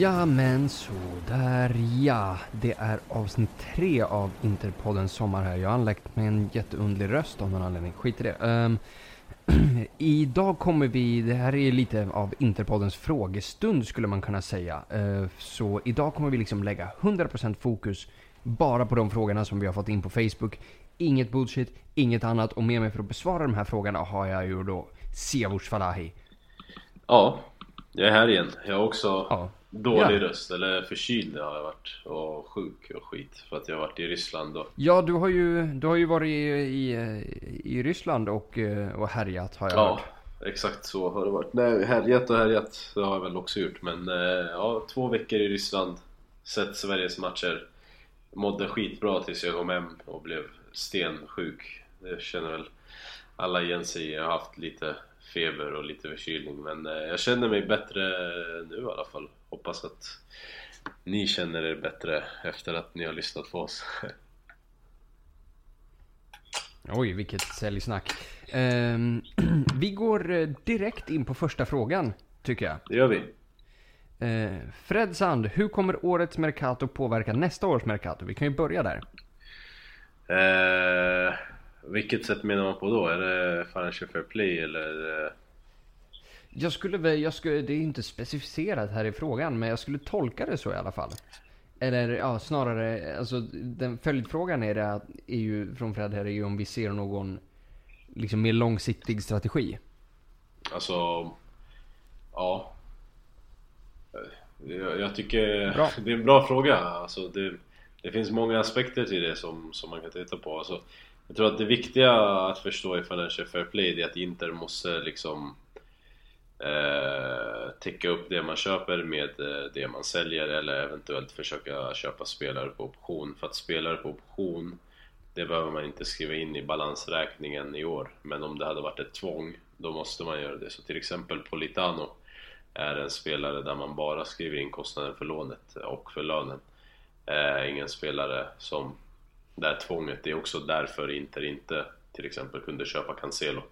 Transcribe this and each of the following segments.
Ja men så där ja. Det är avsnitt tre av Interpoddens sommar här. Jag har anlagt med en jätteundlig röst av någon anledning. Skit i det. Um, idag kommer vi, det här är lite av Interpoddens frågestund skulle man kunna säga. Uh, så idag kommer vi liksom lägga 100% fokus bara på de frågorna som vi har fått in på Facebook. Inget bullshit, inget annat. Och med mig för att besvara de här frågorna har jag ju då Siavush Falahi. Ja, jag är här igen. Jag har också Ja. Dålig Ja. röst, eller förkyld har jag varit. Och sjuk och skit. För att jag har varit i Ryssland då. Ja, du har ju, du har ju varit i, i, i Ryssland och, eh, och härjat har jag Ja, hört. exakt så har det varit. Nej, härjat och härjat. Det har jag väl också gjort. Men eh, ja, två veckor i Ryssland. Sett Sveriges matcher. Mådde skitbra tills jag kom hem och blev stensjuk. Det känner väl alla igen sig. Jag har haft lite feber och lite förkylning. Men eh, jag känner mig bättre nu i alla fall. Hoppas att ni känner er bättre efter att ni har lyssnat på oss. Oj, vilket säljsnack. Ehm, vi går eh, direkt in på första frågan, tycker jag. Det gör vi. Uh, Fred Sand, hur kommer årets Mercato påverka nästa års Mercato? Vi kan ju börja där. Eh, vilket sätt menar man på då? Är det Financial Fair Play eller? Jag skulle jag skulle, det är inte specificerat här i frågan, men jag skulle tolka det så i alla fall. Eller ja, snarare, alltså den följdfrågan är, det, att- är ju från Fred här är ju om vi ser någon liksom mer långsiktig strategi. Alltså, ja. Jag, jag tycker Bra. det är en bra fråga. Alltså det, det finns många aspekter till det som, som man kan titta på. Alltså, jag tror att det viktiga att förstå i Financial Fair Play är att Inter måste liksom eh, täcka upp det man köper med eh, det man säljer eller eventuellt försöka köpa spelare på option. För att spelare på option det behöver man inte skriva in i balansräkningen i år. Men om det hade varit ett tvång, då måste man göra det. Så till exempel Politano är en spelare där man bara skriver in kostnaden för lånet och för lönen. Eh, ingen spelare som... Där tvånget, det är också därför Inter inte till exempel kunde köpa Cancelo.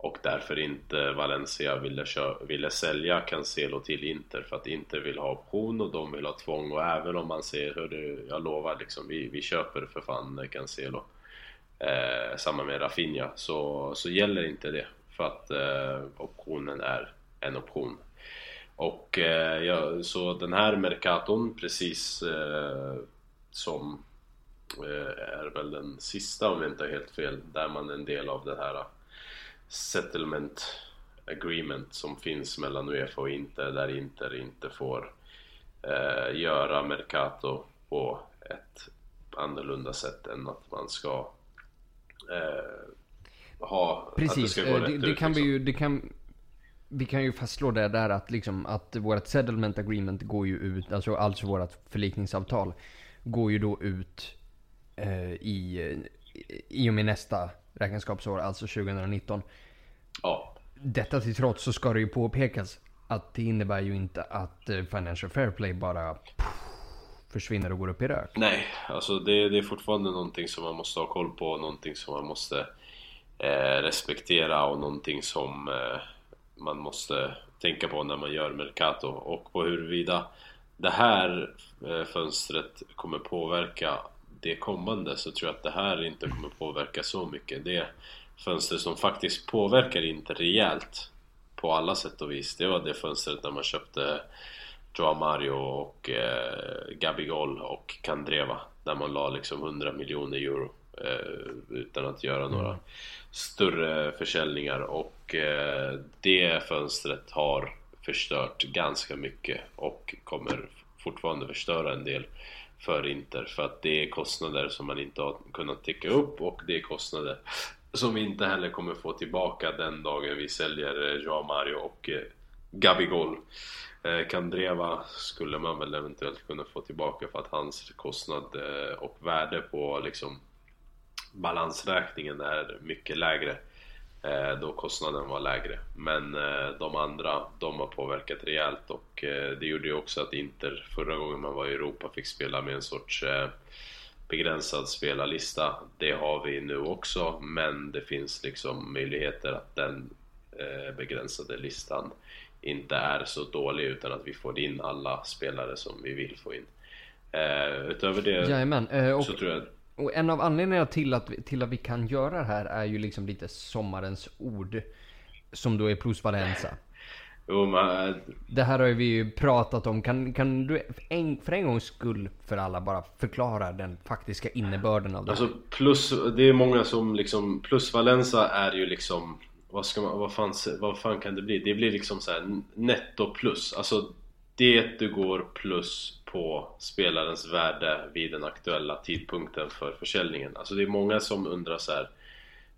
Och därför inte Valencia ville, ville sälja Cancelo till Inter för att Inter vill ha option och de vill ha tvång. Och även om man säger hörru, jag lovar liksom, vi, vi köper för fan Cancelo eh, Samma med Rafinha, så, så gäller inte det för att eh, optionen är en option. Och eh, ja, så den här Mercaton precis eh, som eh, är väl den sista om jag inte har helt fel där man är en del av det här settlement agreement som finns mellan Uefa och Inter där Inter inte får eh, göra Mercato på ett annorlunda sätt än att man ska eh, ha att det Precis, gå eh, det, det ut, kan vi liksom. ju, det kan, vi kan ju fastslå det där att liksom att vårt settlement agreement går ju ut, alltså, alltså vårt förlikningsavtal går ju då ut eh, i- i och med nästa räkenskapsår, alltså 2019. Ja, Detta till trots så ska det ju påpekas att det innebär ju inte att eh, Financial Fair Play bara försvinner och går upp i rök. Nej, alltså det, det är fortfarande någonting som man måste ha koll på, någonting som man måste eh, respektera och någonting som eh, man måste tänka på när man gör Mercato och på huruvida det här eh, fönstret kommer påverka det kommande så tror jag att det här inte kommer påverka så mycket. Det fönster som faktiskt påverkar inte rejält på alla sätt och vis det var det fönstret där man köpte Joao Mario och eh, Gabigol och Kandreva där man la liksom 100 miljoner euro eh, utan att göra några större försäljningar och eh, det fönstret har förstört ganska mycket och kommer fortfarande förstöra en del för Inter för att det är kostnader som man inte har kunnat täcka upp och det är kostnader som vi inte heller kommer få tillbaka den dagen vi säljer eh, Joao Mario och eh, Gabigol eh, Kandreva skulle man väl eventuellt kunna få tillbaka för att hans kostnad och värde på liksom balansräkningen är mycket lägre då kostnaden var lägre. Men eh, de andra, de har påverkat rejält och eh, det gjorde ju också att Inter förra gången man var i Europa fick spela med en sorts eh, begränsad spelarlista. Det har vi nu också, men det finns liksom möjligheter att den eh, begränsade listan inte är så dålig utan att vi får in alla spelare som vi vill få in. Eh, utöver det Jajamän. Eh, och, så tror jag och en av anledningarna till att, till att vi kan göra det här är ju liksom lite sommarens ord. Som då är plusvalenza. Jo, men, eh, Det här har vi ju pratat om. Kan, kan du en, för en gångs skull för alla bara förklara den faktiska innebörden av det? Alltså plus, det är många som liksom, plusvalensa är ju liksom vad, ska man, vad, fan, vad fan kan det bli? Det blir liksom så här netto plus Alltså det du går plus på spelarens värde vid den aktuella tidpunkten för försäljningen. Alltså det är många som undrar så här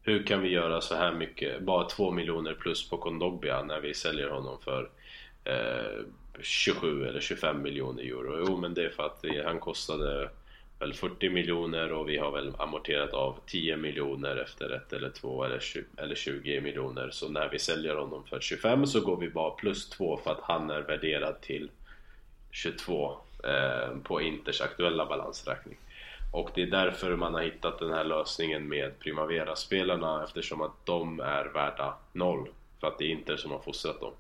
Hur kan vi göra så här mycket? Bara 2 miljoner plus på Kondogbia när vi säljer honom för eh, 27 eller 25 miljoner euro. Jo men det är för att han kostade väl 40 miljoner och vi har väl amorterat av 10 miljoner efter ett eller två eller 20, eller 20 miljoner. Så när vi säljer honom för 25 så går vi bara plus 2 för att han är värderad till 22 Eh, på Inters aktuella balansräkning och det är därför man har hittat den här lösningen med Primavera-spelarna eftersom att de är värda noll för att det är Inter som har fostrat dem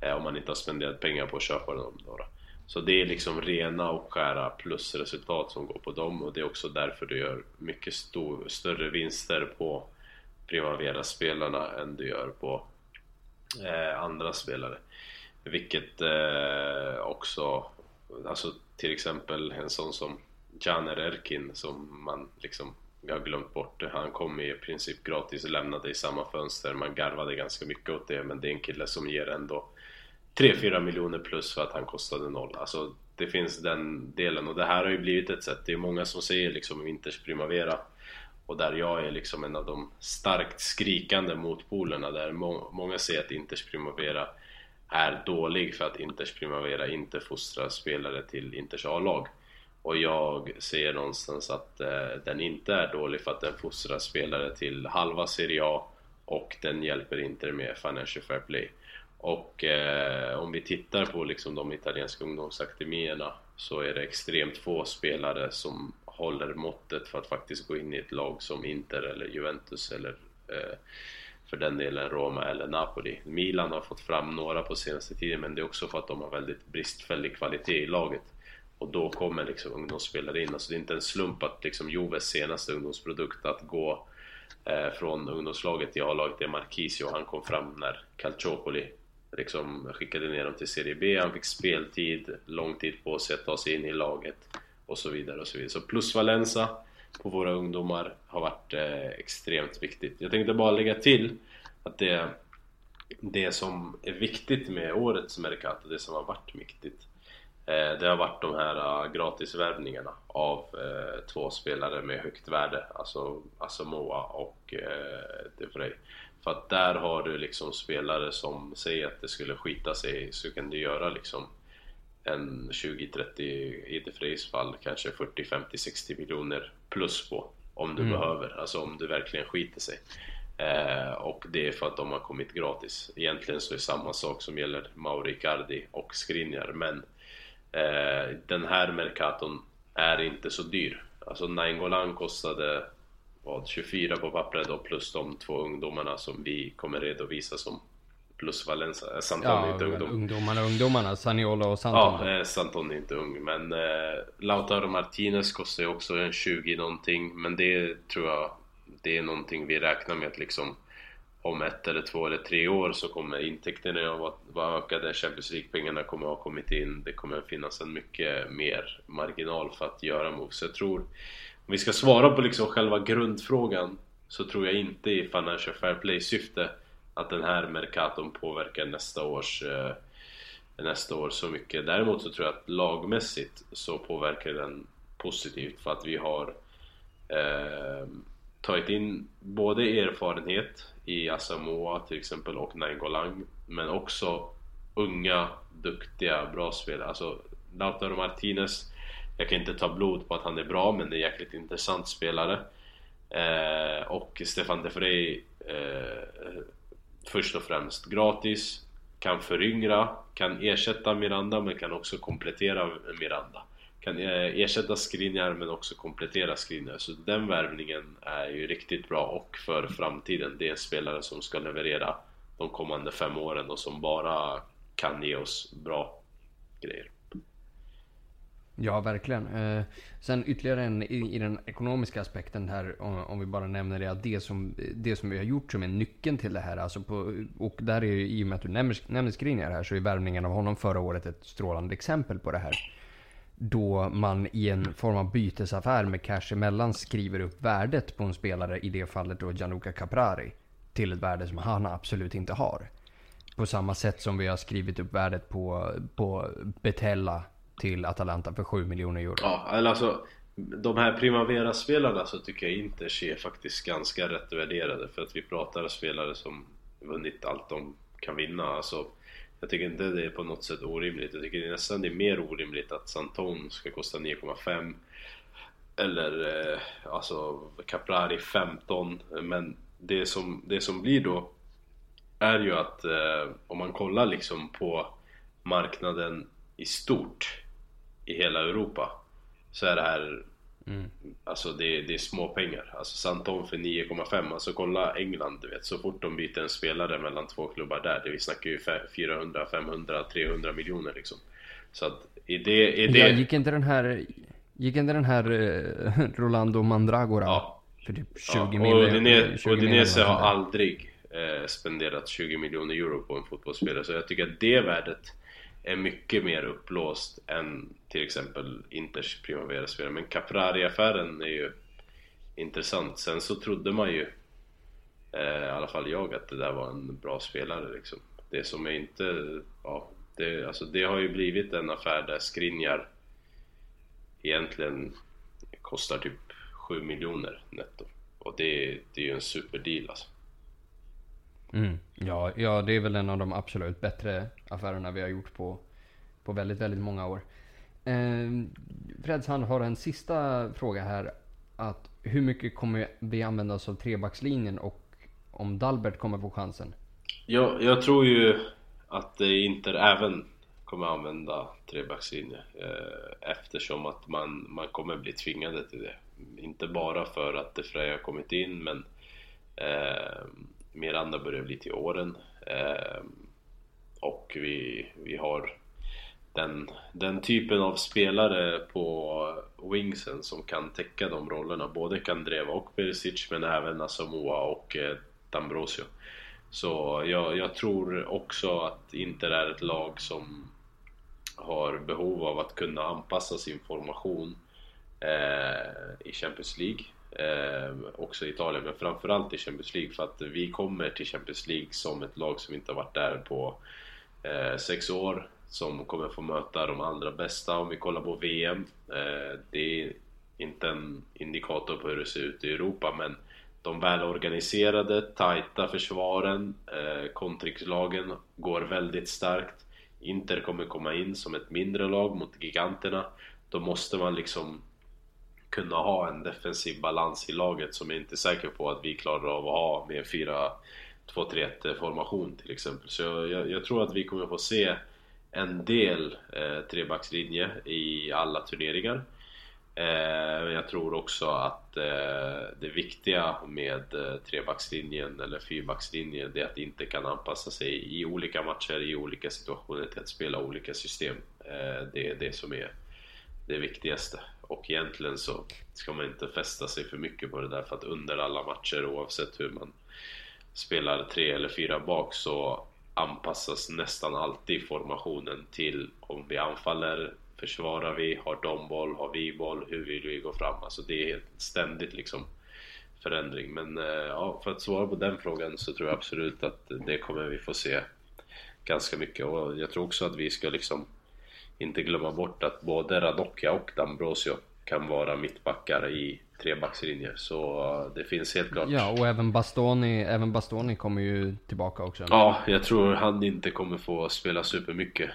eh, om man inte har spenderat pengar på att köpa dem då. Så det är liksom rena och skära plusresultat som går på dem och det är också därför du gör mycket stor, större vinster på Primavera-spelarna än du gör på eh, andra spelare. Vilket eh, också, alltså till exempel en sån som Caner Erkin som man liksom har glömt bort. Han kom i princip gratis och lämnade i samma fönster. Man garvade ganska mycket åt det men det är en kille som ger ändå 3-4 miljoner plus för att han kostade noll. Alltså det finns den delen och det här har ju blivit ett sätt. Det är många som säger liksom Vinters Primavera och där jag är liksom en av de starkt skrikande motpolerna där må många säger att Inters Primavera är dålig för att Inters Primavera inte fostrar spelare till Inters A-lag. Och jag ser någonstans att eh, den inte är dålig för att den fostrar spelare till halva Serie A och den hjälper Inter med Financial Fair Play. Och eh, om vi tittar på liksom de italienska ungdomsakademierna så är det extremt få spelare som håller måttet för att faktiskt gå in i ett lag som Inter eller Juventus eller eh, för den delen Roma eller Napoli. Milan har fått fram några på senaste tiden men det är också för att de har väldigt bristfällig kvalitet i laget. Och då kommer liksom ungdomsspelare in. Alltså det är inte en slump att liksom Joves senaste ungdomsprodukt att gå eh, från ungdomslaget till A-laget är Marquisio. Han kom fram när Calciopoli liksom skickade ner dem till Serie B. Han fick speltid, lång tid på sig att ta sig in i laget och så vidare och så vidare. Så plus Valenza på våra ungdomar har varit eh, extremt viktigt. Jag tänkte bara lägga till att det, det som är viktigt med årets Mercato, det som har varit viktigt eh, det har varit de här uh, gratisvärvningarna av eh, två spelare med högt värde, alltså Asamoah och eh, De För att där har du liksom spelare som säger att det skulle skita sig så kan du göra liksom en 20-30 i De Vrijs fall kanske 40, 50, 60 miljoner plus på om du Mm. behöver, alltså om du verkligen skiter sig. Eh, och det är för att de har kommit gratis. Egentligen så är det samma sak som gäller Mauri Icardi och Skriniar men eh, den här Mercaton är inte så dyr. Alltså Nainggolan kostade vad, 24 på pappret och plus de två ungdomarna som vi kommer redovisa som plus Valencia. Eh, Santon är Ja, inte men ungdom. ungdomarna, ungdomarna. Saniola och Ja, Santon. eh, Santon är inte ung men eh, Lautaro Martinez kostar ju också en 20 någonting men det tror jag det är någonting vi räknar med att liksom om ett eller två eller tre år så kommer intäkterna att vara- vara ökade, Champions League-pengarna kommer att ha kommit in, det kommer att finnas en mycket mer marginal för att göra moves. Så jag tror, om vi ska svara på liksom själva grundfrågan så tror jag inte i Financial Fair Play-syfte att den här Mercaton påverkar nästa års eh, nästa år så mycket. Däremot så tror jag att lagmässigt så påverkar den positivt för att vi har eh, tagit in både erfarenhet i Asamoah till exempel och Nainggolan men också unga, duktiga, bra spelare. Alltså Lautaro Martinez jag kan inte ta blod på att han är bra men det är en jäkligt intressant spelare. Eh, och Stefan de Frey eh, först och främst gratis, kan föryngra, kan ersätta Miranda men kan också komplettera Miranda. Kan eh, ersätta Skriniar men också komplettera Skriniar. Så den värvningen är ju riktigt bra och för framtiden. Det är en spelare som ska leverera de kommande fem åren och som bara kan ge oss bra grejer. Ja, verkligen. Eh, sen ytterligare en i, i, den ekonomiska aspekten här, om, om, vi bara nämner det, att det som, det som vi har gjort som är nyckeln till det här, alltså på, och där är ju, i och med att du nämner, nämner Skriniar här, så är värvningen av honom förra året ett strålande exempel på det här. Då man i en form av bytesaffär med cash emellan skriver upp värdet på en spelare, i det fallet då Gianluca Caprari, till ett värde som han absolut inte har. På samma sätt som vi har skrivit upp värdet på, på Betella till Atalanta för 7 miljoner euro. Ja, alltså de här Primavera-spelarna så tycker jag inte är faktiskt ganska rätt värderade för att vi pratar spelare som vunnit allt de kan vinna. Alltså, jag tycker inte det är på något sätt orimligt. Jag tycker nästan det är mer orimligt att Santon ska kosta 9,5 eller eh, alltså Caprari 15 men det som, det som blir då är ju att eh, om man kollar liksom på marknaden i stort i hela Europa så är det här mm. Alltså det, det är små pengar. Alltså Santon för 9,5. Alltså kolla England du vet. Så fort de byter en spelare mellan två klubbar där. Det vi snackar ju 400, 500, 300 miljoner liksom. Så att i det... I det... Ja, gick inte den här... Gick inte den här eh, Rolando Mandragora? Ja. För typ 20 ja, miljoner. Och Udinese har aldrig eh, spenderat 20 miljoner euro på en fotbollsspelare. Så jag tycker att det värdet är mycket mer upplåst än till exempel Inters Primavera-spelare. Men Caprari-affären är ju intressant. Sen så trodde man ju, eh, i alla fall jag, att det där var en bra spelare liksom. Det som är inte, ja, det, alltså det har ju blivit en affär där Skriniar egentligen kostar typ 7 miljoner netto. Och det, det är ju en superdeal alltså. Mm. Ja, ja, det är väl en av de absolut bättre affärerna vi har gjort på, på väldigt, väldigt många år. Eh, Fredsson har en sista fråga här. Att hur mycket kommer vi använda oss av trebackslinjen och om Dalbert kommer få chansen? Jag, jag tror ju att Inter även kommer använda trebackslinje eh, eftersom att man, man kommer bli tvingade till det. Inte bara för att De Frey har kommit in men eh, Miranda börjar bli till åren eh, och vi, vi har den, den typen av spelare på wingsen som kan täcka de rollerna. Både Kandreva och Perisic men även Asamoa och eh, D'Ambrosio. Så jag, jag, tror också att Inter är ett lag som har behov av att kunna anpassa sin formation eh, i Champions League eh, också i Italien, men framförallt i Champions League för att vi kommer till Champions League som ett lag som inte har varit där på eh, sex år som kommer få möta de allra bästa. Om vi kollar på VM, eh, det är inte en indikator på hur det ser ut i Europa men de välorganiserade, tajta försvaren, eh, kontrikslagen kontringslagen går väldigt starkt. Inter kommer komma in som ett mindre lag mot giganterna. Då måste man liksom kunna ha en defensiv balans i laget som jag inte är säker på att vi klarar av att ha med 4-2-3-1 formation till exempel. Så jag, jag, jag, tror att vi kommer få se en del eh, trebackslinje i alla turneringar. Eh, jag tror också att eh, det viktiga med eh, trebackslinjen eller fyrbackslinjen är att det inte kan anpassa sig i olika matcher, i olika situationer till att spela olika system. Eh, det är det som är det viktigaste. Och egentligen så ska man inte fästa sig för mycket på det där för att under alla matcher oavsett hur man spelar tre eller fyra bak så anpassas nästan alltid formationen till om vi anfaller, försvarar vi, har de boll, har vi boll, hur vill vi gå fram? Alltså det är ständigt liksom förändring. Men eh, ja, för att svara på den frågan så tror jag absolut att det kommer vi få se ganska mycket och jag tror också att vi ska liksom inte glömma bort att både Radocka och D'Ambrosio kan vara mittbackar i trebackslinjer. Så det finns helt klart. Ja, och även Bastoni, även Bastoni kommer ju tillbaka också. Ja, jag tror han inte kommer få spela supermycket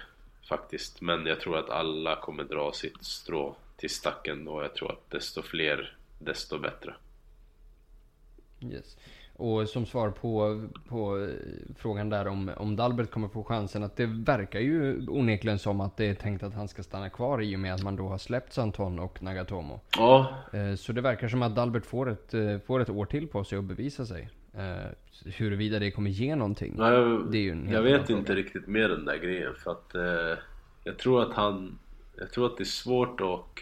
faktiskt. Men jag tror att alla kommer dra sitt strå till stacken och jag tror att desto fler, desto bättre. Yes. Och som svar på, på frågan där om, om Dalbert kommer få chansen. Att det verkar ju onekligen som att det är tänkt att han ska stanna kvar i och med att man då har släppt Santon och Nagatomo. Ja. Eh, så det verkar som att Dalbert får ett, eh, får ett år till på sig att bevisa sig. Eh, huruvida det kommer ge någonting. Ja, jag, jag vet fråga. inte riktigt med den där grejen för att eh, jag tror att han Jag tror att det är svårt att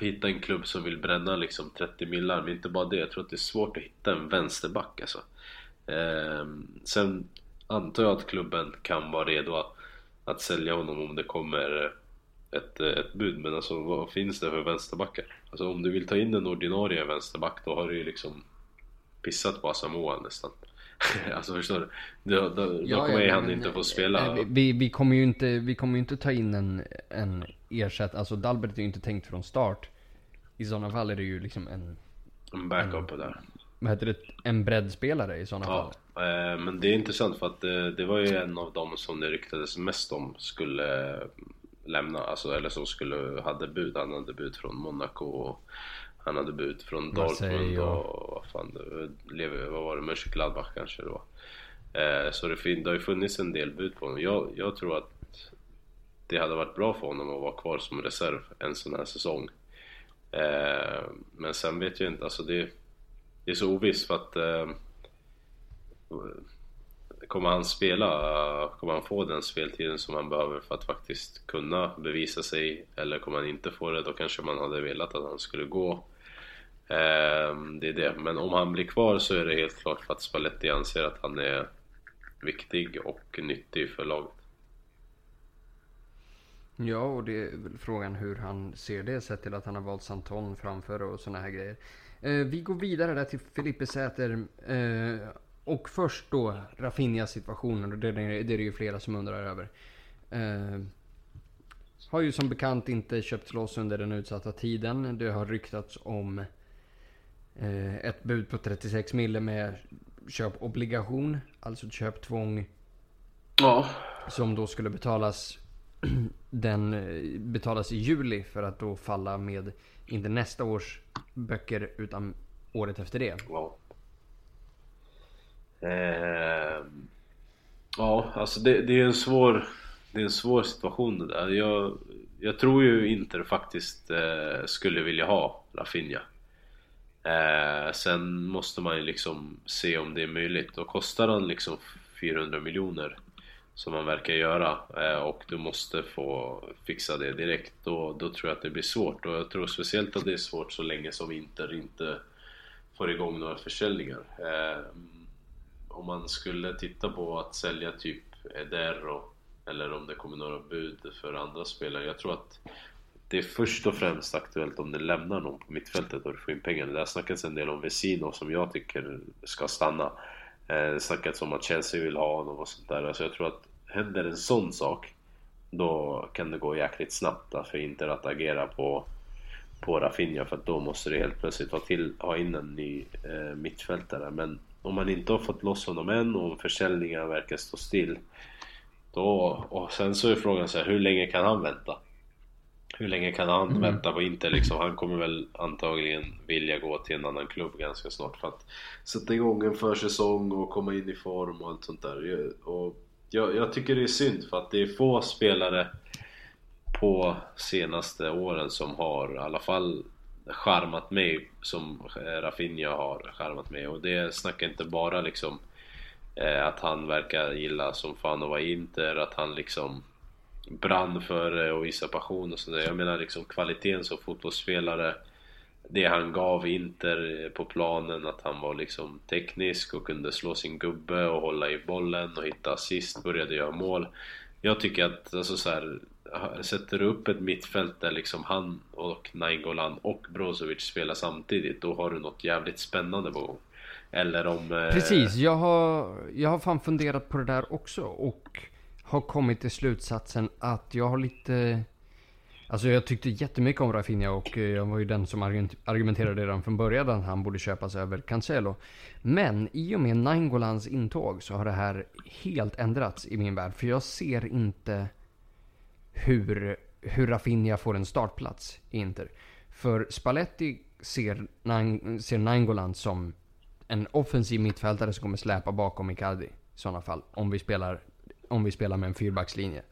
hitta en klubb som vill bränna liksom 30 millar men inte bara det. Jag tror att det är svårt att hitta en vänsterback alltså. Eh, sen antar jag att klubben kan vara redo att, att sälja honom om det kommer ett, ett bud. Men alltså vad finns det för vänsterbackar? Alltså om du vill ta in en ordinarie vänsterback då har du ju liksom pissat på Asamoah nästan. alltså förstår du? Då, då, då kommer ju han men, inte få spela. eh, Vi, vi kommer ju inte, vi kommer inte ta in en, en ersätt, alltså Dalbert är ju inte tänkt från start. I sådana fall är det ju liksom en, En backup på där. vad heter det, en breddspelare i sådana Ja, fall. eh, men det är intressant för att det, det var ju en av dem som det ryktades mest om skulle lämna, alltså eller som skulle, hade bud. Han hade bud från Monaco och han hade bud från Dortmund och- vad fan, det, vad var det, Mönchengladbach kanske då. Eh, så det, fin- det har ju funnits en del bud på honom. Jag, jag tror att det hade varit bra för honom att vara kvar som reserv en sån här säsong. Eh, men sen vet jag inte, alltså det, det är så ovisst för att eh, Kommer han spela, kommer han få den speltiden som han behöver för att faktiskt kunna bevisa sig? Eller kommer han inte få det, då kanske man hade velat att han skulle gå. Ehm, det är det, men om han blir kvar så är det helt klart för att Spalletti anser att han är viktig och nyttig för laget. Ja, och det är väl frågan hur han ser det sett till att han har valt Santon framför och sådana här grejer. Eh, vi går vidare där till Filippe Säter. Eh, och först då Rafinhas situationen och det, det är det ju flera som undrar över. Eh, har ju som bekant inte köpts loss under den utsatta tiden. Det har ryktats om eh, ett bud på 36 mille med köpobligation, alltså köptvång Ja, som då skulle betalas den eh, betalas i juli för att då falla med inte nästa års böcker utan året efter det. Ja. Eh, ja, alltså det, det är en svår Det är en svår situation det där. Jag, jag tror ju Inter faktiskt eh, skulle vilja ha Rafinha. Eh, sen måste man ju liksom se om det är möjligt. Och kostar han liksom 400 miljoner som man verkar göra eh, och du måste få fixa det direkt då, då tror jag att det blir svårt och jag tror speciellt att det är svårt så länge som Inter inte får igång några försäljningar. Ehm, om man skulle titta på att sälja typ Ederro eller om det kommer några bud för andra spelare. Jag tror att det är först och främst aktuellt om det lämnar någon på mittfältet och du får in pengar. Det har snackats en del om Vesino som jag tycker ska stanna. Eh, det har snackats om att Chelsea vill ha honom och sånt där. Alltså jag tror att händer en sån sak då kan det gå jäkligt snabbt för Inter att agera på, på Rafinha för att då måste du helt plötsligt ha, till, ha in en ny eh, mittfältare. Men om man inte har fått loss honom än och om försäljningen verkar stå still då, och sen så är frågan så här, hur länge kan han vänta? Hur länge kan han Mm. vänta på Inter liksom? Han kommer väl antagligen vilja gå till en annan klubb ganska snart för att sätta igång en försäsong och komma in i form och allt sånt där. Och jag, jag tycker det är synd för att det är få spelare på senaste åren som har i alla fall charmat mig som eh, Rafinha har charmat mig och det snackar inte bara liksom eh, att han verkar gilla som fan att vara i Inter, att han liksom brann för det och visade passion och sådär. Jag menar liksom kvaliteten som fotbollsspelare det han gav Inter eh, på planen, att han var liksom teknisk och kunde slå sin gubbe och hålla i bollen och hitta assist, började göra mål. Jag tycker att, alltså så här, sätter du upp ett mittfält där liksom han och Nainggolan och Brozovic spelar samtidigt, då har du något jävligt spännande på gång. Eller om... eh, Precis, jag har, jag har fan funderat på det där också och har kommit till slutsatsen att jag har lite... Alltså jag tyckte jättemycket om Rafinha och eh, jag var ju den som argumenterade redan från början att han borde köpas över Cancelo. Men i och med Naingolans intåg så har det här helt ändrats i min värld. För jag ser inte hur, hur Rafinha får en startplats i Inter. För Spalletti ser, ser Nainggolan som en offensiv mittfältare som kommer släpa bakom Icardi. I sådana fall. Om vi spelar, om vi spelar med en fyrbackslinje.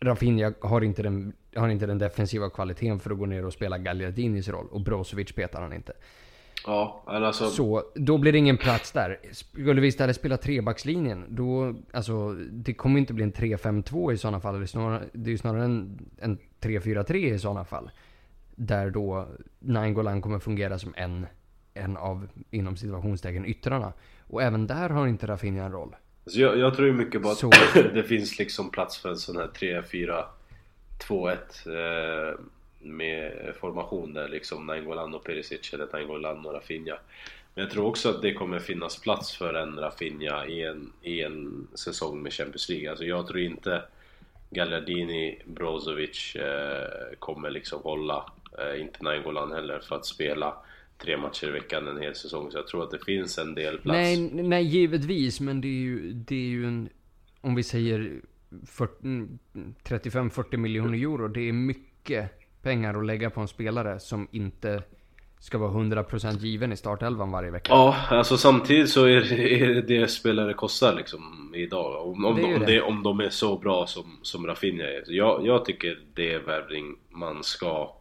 Rafinha har inte, den, har inte den defensiva kvaliteten för att gå ner och spela Gagliardinis roll. Och Brozovic petar han inte. Ja, alltså... Så, då blir det ingen plats där. Skulle vi istället spela trebackslinjen, då, alltså, det kommer inte bli en 3-5-2 i sådana fall. Det är, snarare, det är snarare en, en 3-4-3 i sådana fall. Där då Nainggolan kommer fungera som en, en av, inom situationstecken, yttrarna. Och även där har inte Rafinha en roll. Alltså jag, jag tror mycket på att Så- det finns liksom plats för en sån här 3-4-2-1 eh, med formation där liksom Nainggolan och Perisic eller Nainggolan och Rafinha. Men jag tror också att det kommer finnas plats för en Rafinha i en, i en säsong med Champions League. Alltså jag tror inte Gallardini, Brozovic eh, kommer liksom hålla, eh, inte Nainggolan heller, för att spela tre matcher i veckan en hel säsong. Så jag tror att det finns en del plats. Nej, nej, givetvis. Men det är ju, det är ju en... Om vi säger 35-40 mm, miljoner euro. Det är mycket pengar att lägga på en spelare som inte ska vara 100% given i startelvan varje vecka. Ja, alltså samtidigt så är det är det, spelare kostar liksom idag. Om, om, Det om, det. om de är så bra som, som Rafinha är. Jag, jag tycker det är värvning man ska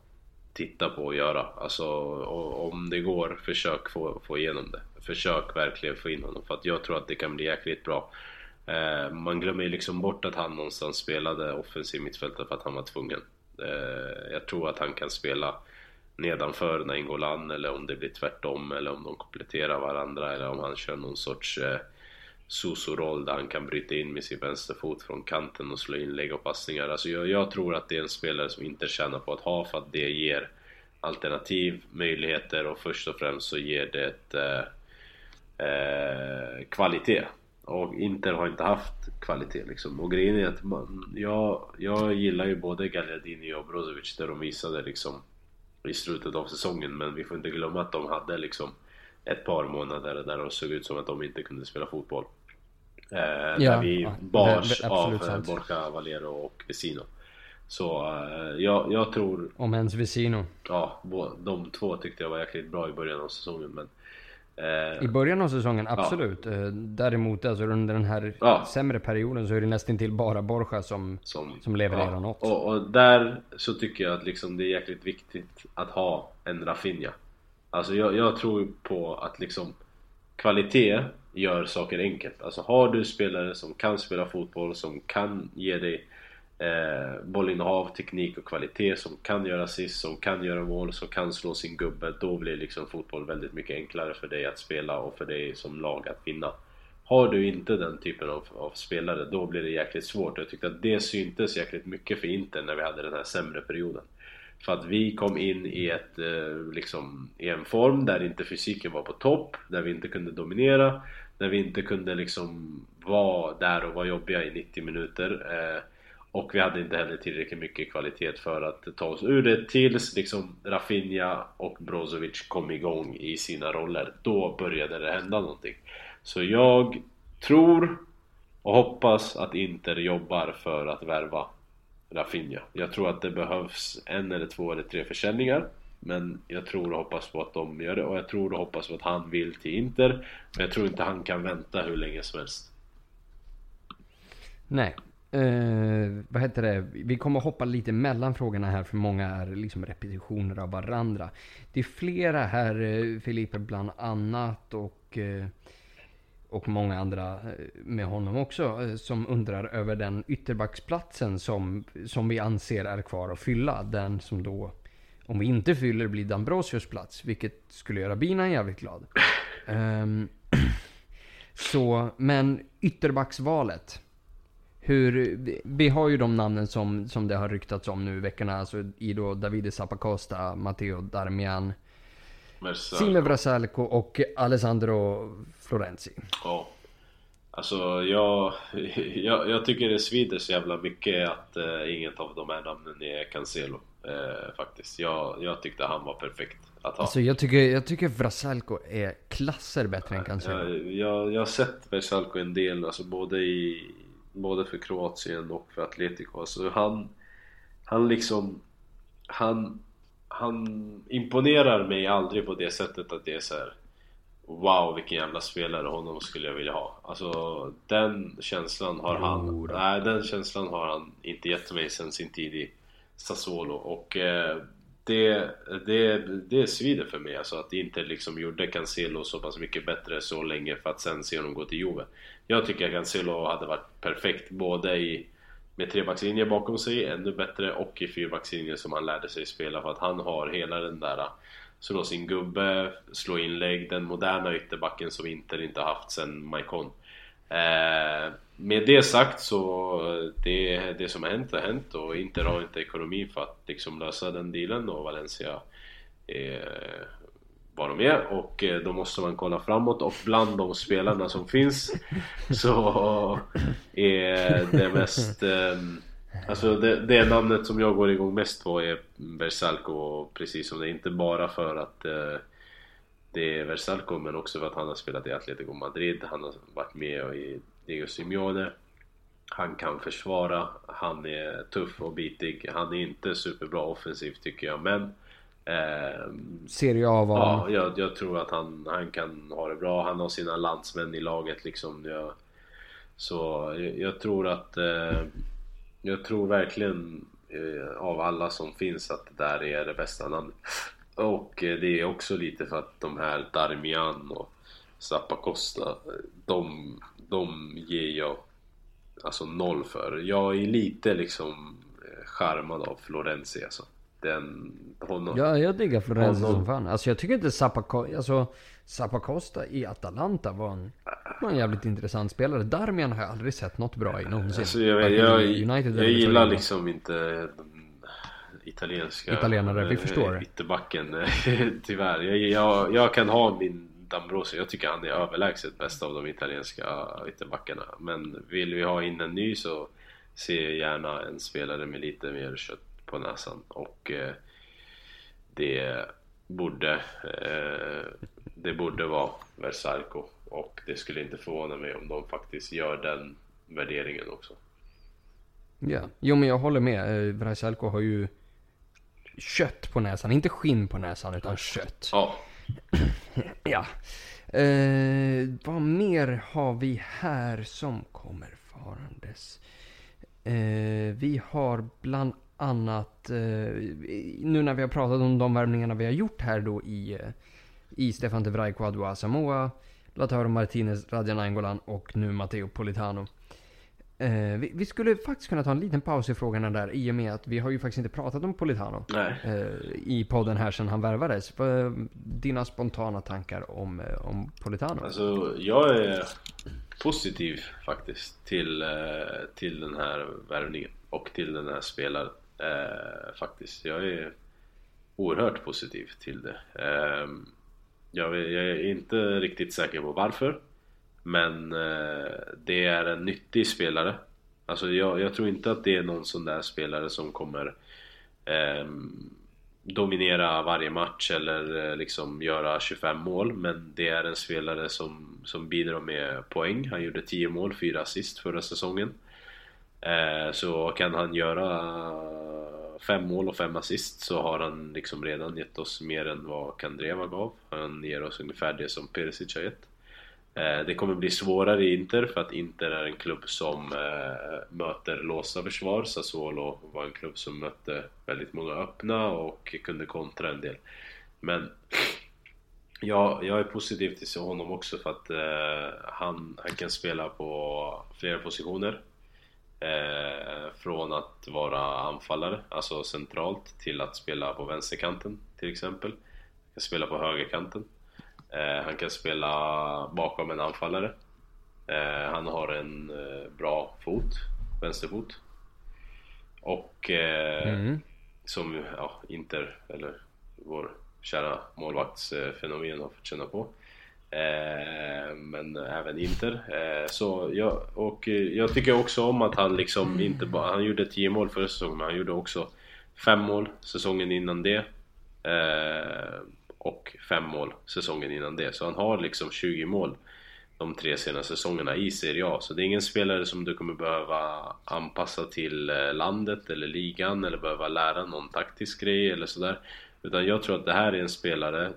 titta på och göra. Alltså och, om det går, försök få, få igenom det. Försök verkligen få in honom för att jag tror att det kan bli jäkligt bra. Eh, man glömmer ju liksom bort att han någonstans spelade offensiv mittfältare för att han var tvungen. Eh, jag tror att han kan spela nedanför när Ingolan eller om det blir tvärtom eller om de kompletterar varandra eller om han kör någon sorts eh, Soso-roll där han kan bryta in med sin vänsterfot från kanten och slå inlägg och passningar. Alltså jag, jag tror att det är en spelare som inte tjänar på att ha för att det ger alternativ, möjligheter och först och främst så ger det ett, eh, eh, kvalitet. Och Inter har inte haft kvalitet liksom. Och grejen är att man, jag, jag gillar ju både Gagliardini och Brozovic där de visade liksom i slutet av säsongen men vi får inte glömma att de hade liksom ett par månader där de såg ut som att de inte kunde spela fotboll. Eh, där vi ja, bars det- det- av eh, sant. Borja Valero och Vecino. Så eh, jag, jag tror, Om ens Vesino. ja, de två tyckte jag var jäkligt bra i början av säsongen men I början av säsongen, absolut. Eh, Däremot alltså under den här Ja. sämre perioden så är det nästan till bara Borja som, som, som levererar ja, något. Och, och där så tycker jag att liksom det är jäkligt viktigt att ha en Rafinha. Alltså jag, jag tror på att liksom kvalitet gör saker enkelt. Alltså har du spelare som kan spela fotboll, som kan ge dig eh, bollinnehav, teknik och kvalitet, som kan göra assist, som kan göra mål, som kan slå sin gubbe. Då blir liksom fotboll väldigt mycket enklare för dig att spela och för dig som lag att vinna. Har du inte den typen av, av spelare, då blir det jäkligt svårt. Jag tyckte att det syntes jäkligt mycket för Inter när vi hade den här sämre perioden. För att vi kom in i, ett, eh, liksom, i en form där inte fysiken var på topp, där vi inte kunde dominera, där vi inte kunde liksom vara där och vara jobbiga i 90 minuter. Eh, och vi hade inte heller tillräckligt mycket kvalitet för att ta oss ur det tills liksom Rafinha och Brozovic kom igång i sina roller. Då började det hända någonting. Så jag tror och hoppas att Inter jobbar för att värva Rafinha. Jag tror att det behövs en eller två eller tre försäljningar. Men jag tror och hoppas på att de gör det och jag tror och hoppas på att han vill till Inter. Men jag tror inte han kan vänta hur länge som helst. Nej. Eh, vad heter det? Vi kommer hoppa lite mellan frågorna här för många är liksom repetitioner av varandra. Det är flera här, eh, Filipe bland annat och, eh, och många andra eh, med honom också, eh, som undrar över den ytterbacksplatsen som, som vi anser är kvar att fylla. Den som då, om vi inte fyller, blir Dambrosius plats, vilket skulle göra Bina jävligt glad. Ehm, så, men ytterbacksvalet. Hur, vi- har ju de namnen som, som det har ryktats om nu i veckorna. Alltså i då Davide Zappacosta, Matteo Darmian, Sime Brasalco och Alessandro Florenzi. Ja. Alltså jag, jag, jag tycker det svider så jävla mycket att eh, inget av de här namnen är Cancelo. Eh, faktiskt. Jag, jag tyckte han var perfekt att ha. Alltså jag tycker, jag tycker Brasalco är klasser bättre än Cancelo. Jag, jag, jag har sett Bersalco en del, alltså både, i, både för Kroatien och för Atletico. Alltså han, han liksom... Han, han imponerar mig aldrig på det sättet att det är så här. Wow vilken jävla spelare, honom skulle jag vilja ha. Alltså den känslan har han... Nej den känslan har han inte gett mig sen sin tid i Sassuolo och... Eh, det, det, det svider för mig alltså att inte liksom gjorde Cancelo så pass mycket bättre så länge för att sen se honom gå till Juve. Jag tycker att Cancelo hade varit perfekt både i med trebackslinje bakom sig, ännu bättre, och i fyrbackslinje som han lärde sig spela för att han har hela den där slå sin gubbe, slå inlägg, den moderna ytterbacken som Inter inte haft sen Maikon. Eh, med det sagt så det, det som har hänt har hänt och Inter har inte ekonomi för att liksom lösa den dealen och Valencia är vad de är. Och eh, då måste man kolla framåt och bland de spelarna som finns så är det mest eh, Alltså det, det namnet som jag går igång mest på är Bersalko precis som det är. Inte bara för att eh, det är Versalco men också för att han har spelat i Atletico Madrid, han har varit med i Diego Simeone Han kan försvara, han är tuff och bitig, han är inte superbra offensivt tycker jag men Eh, Serie A var Ja, jag, jag, tror att han, han kan ha det bra. Han har sina landsmän i laget liksom. Jag, så jag, jag, tror att... Eh, jag tror verkligen eh, av alla som finns att det där är det bästa namnet. Och eh, det är också lite för att de här Darmian och Zappacosta, de, de ger jag alltså noll för. Jag är lite liksom eh, charmad av Florenzi alltså den, honom. Ja, jag diggar Florenzi som fan. Alltså jag tycker inte Zappacosta, alltså Zappacosta i Atalanta var en, var en jävligt intressant spelare. Darmian har jag aldrig sett något bra i någonsin. Alltså jag, jag, United jag gillar liksom inte italienska italienare, vi förstår. Ytterbacken tyvärr. Jag, jag, jag kan ha min D'Ambrosio, jag tycker han är överlägset bäst av de italienska ytterbackarna. Men vill vi ha in en ny så ser jag gärna en spelare med lite mer kött på näsan och eh, det borde eh, det borde vara Versalco och det skulle inte förvåna mig om de faktiskt gör den värderingen också. Ja, jo men jag håller med. Eh, Versalco har ju kött på näsan, inte skinn på näsan utan kött. Ja. ja. Eh, vad mer har vi här som kommer farandes? Eh, vi har bland annat, eh, nu när vi har pratat om de värvningarna vi har gjort här då i, eh, i Stefan de Vrij, Kwadwo Samoa, Lautaro Martinez, Radja Nainggolan och nu Matteo Politano. Eh, vi, vi, skulle faktiskt kunna ta en liten paus i frågorna där i och med att vi har ju faktiskt inte pratat om Politano eh, i podden här sedan han värvades. Dina spontana tankar om, eh, om Politano? Alltså, jag är positiv faktiskt till, eh, till den här värvningen och till den här spelaren. Eh, faktiskt. Jag är oerhört positiv till det. Eh, jag, jag, är inte riktigt säker på varför. Men eh, det är en nyttig spelare. Alltså jag, jag, tror inte att det är någon sån där spelare som kommer eh, dominera varje match eller eh, liksom göra 25 mål. Men det är en spelare som, som bidrar med poäng. Han gjorde 10 mål, 4 assist förra säsongen. Eh, så kan han göra fem mål och fem assist så har han liksom redan gett oss mer än vad Kandreva gav. Han ger oss ungefär det som Perisic har gett. Eh, det kommer bli svårare i Inter för att Inter är en klubb som eh, möter låsta försvar. Sassuolo var en klubb som mötte väldigt många öppna och kunde kontra en del. Men ja, jag är positiv till honom också för att eh, han, han kan spela på flera positioner. Eh, från att vara anfallare, alltså centralt, till att spela på vänsterkanten till exempel. Han kan spela på högerkanten. Eh, han kan spela bakom en anfallare. Eh, han har en eh, bra fot, vänsterfot. Och eh, mm. som ja, Inter, eller vår kära målvaktsfenomen har fått känna på. Eh, men även Inter. Eh, så jag, och jag tycker också om att han liksom inte bara, han gjorde 10 mål förra säsongen men han gjorde också 5 mål säsongen innan det. Eh, och 5 mål säsongen innan det. Så han har liksom 20 mål de tre senaste säsongerna i Serie A. Så det är ingen spelare som du kommer behöva anpassa till eh, landet eller ligan eller behöva lära någon taktisk grej eller sådär. Utan jag tror att det här är en spelare,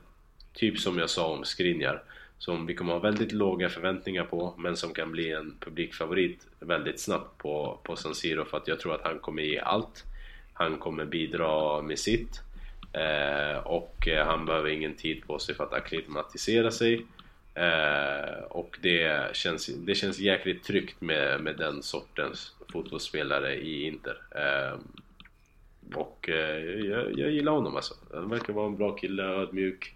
typ som jag sa om Skriniar som vi kommer ha väldigt låga förväntningar på men som kan bli en publikfavorit väldigt snabbt på, på San Siro för att jag tror att han kommer ge allt. Han kommer bidra med sitt. Eh, och eh, han behöver ingen tid på sig för att acklimatisera sig. Eh, och det känns, det känns jäkligt tryggt med, med den sortens fotbollsspelare i Inter. Eh, och eh, jag, jag gillar honom alltså. Han verkar vara en bra kille, ödmjuk.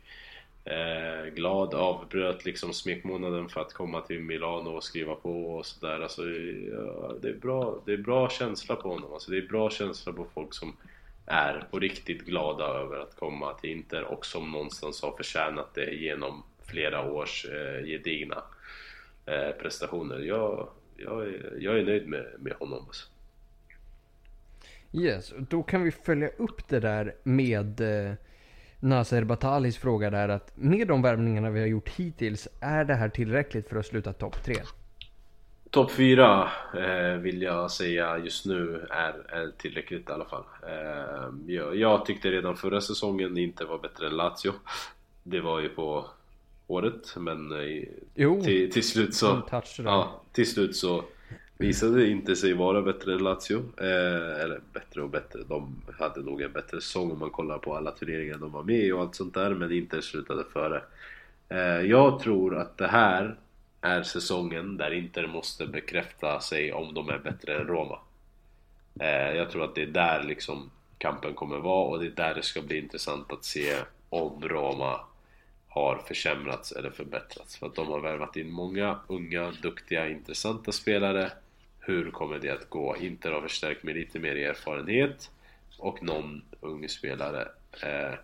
Eh, glad, avbröt liksom smekmånaden för att komma till Milano och skriva på och sådär. Alltså, ja, det, är bra, det är bra känsla på honom. Alltså, det är bra känsla på folk som är på riktigt glada över att komma till Inter och som någonstans har förtjänat det genom flera års eh, gedigna eh, prestationer. Jag, jag, är, jag är nöjd med, med honom. Alltså. Yes, då kan vi följa upp det där med eh, Nasser Batalis fråga där att med de värvningarna vi har gjort hittills, är det här tillräckligt för att sluta topp tre? Topp 4 eh, vill jag säga just nu är, är tillräckligt i alla fall. Eh, jag, jag, tyckte redan förra säsongen inte var bättre än Lazio. Det var ju på året men eh, till, till, slut så... Ja, till slut så visade inte sig vara bättre än Lazio. Eh, eller bättre och bättre. De hade nog en bättre säsong om man kollar på alla turneringar de var med i och allt sånt där. Men Inter slutade före. Eh, jag tror att det här är säsongen där Inter måste bekräfta sig om de är bättre än Roma. Eh, jag tror att det är där liksom kampen kommer vara och det är där det ska bli intressant att se om Roma har försämrats eller förbättrats. För att de har värvat in många unga, duktiga, intressanta spelare. Hur kommer det att gå? Inter har förstärkt med lite mer erfarenhet och någon ung spelare. Eh,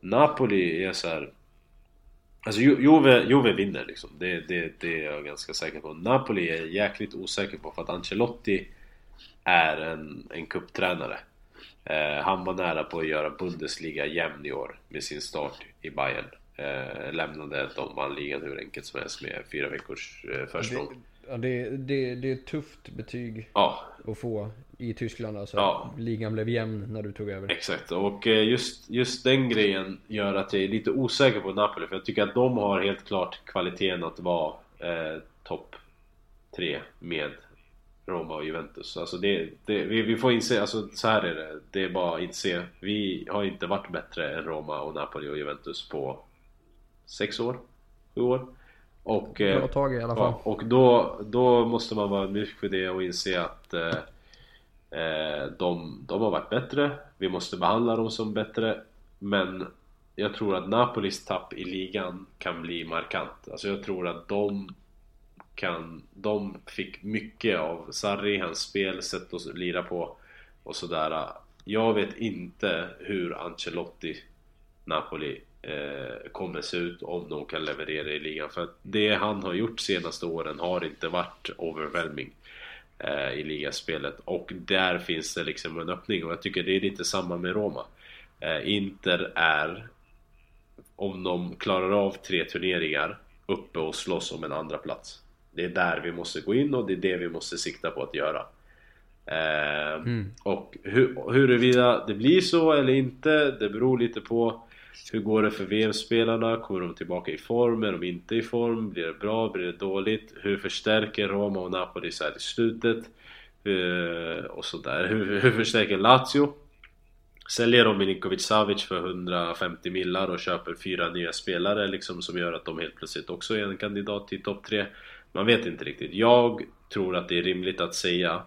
Napoli är så här, Alltså Juve, Juve vinner liksom, det, det, det är jag ganska säker på. Napoli är jag jäkligt osäker på för att Ancelotti är en, en kupptränare. Eh, han var nära på att göra Bundesliga jämn i år med sin start i Bayern. Eh, lämnade de vann ligan hur enkelt som helst med fyra veckors eh, försprång. Det, ja, det, det, det är ett tufft betyg ja. att få i Tyskland alltså. Ja. Ligan blev jämn när du tog över. Exakt, och eh, just, just den grejen gör att jag är lite osäker på Napoli. För jag tycker att de har helt klart kvaliteten att vara eh, topp tre med Roma och Juventus. Alltså det, det, vi, vi får inse, alltså så här är det. Det är bara att inse. Vi har inte varit bättre än Roma och Napoli och Juventus på sex år, sju år. Och, Bra eh, tag i alla fall. Ja, och då, då måste man vara mjuk för det och inse att eh, Eh, de, de har varit bättre. Vi måste behandla dem som bättre. Men jag tror att Napolis tapp i ligan kan bli markant. Alltså jag tror att de kan... De fick mycket av Sarri, hans spel, sätt att lira på och sådär. Jag vet inte hur Ancelotti Napoli eh, kommer se ut om de kan leverera i ligan. För att det han har gjort senaste åren har inte varit overwhelming i ligaspelet. Och där finns det liksom en öppning och jag tycker det är lite samma med Roma. Eh, Inter är, om de klarar av tre turneringar, uppe och slåss om en andra plats. Det är där vi måste gå in och det är det vi måste sikta på att göra. Eh, mm. Och hur, huruvida det blir så eller inte, det beror lite på hur går det för VM-spelarna? Kommer de tillbaka i form? Är de inte i form? Blir det bra? Blir det dåligt? Hur förstärker Roma och Napoli så här i slutet? Uh, och sådär. Hur, hur förstärker Lazio? Säljer de Milinkovic Savic för 150 millar och köper fyra nya spelare liksom som gör att de helt plötsligt också är en kandidat till topp 3? Man vet inte riktigt. Jag tror att det är rimligt att säga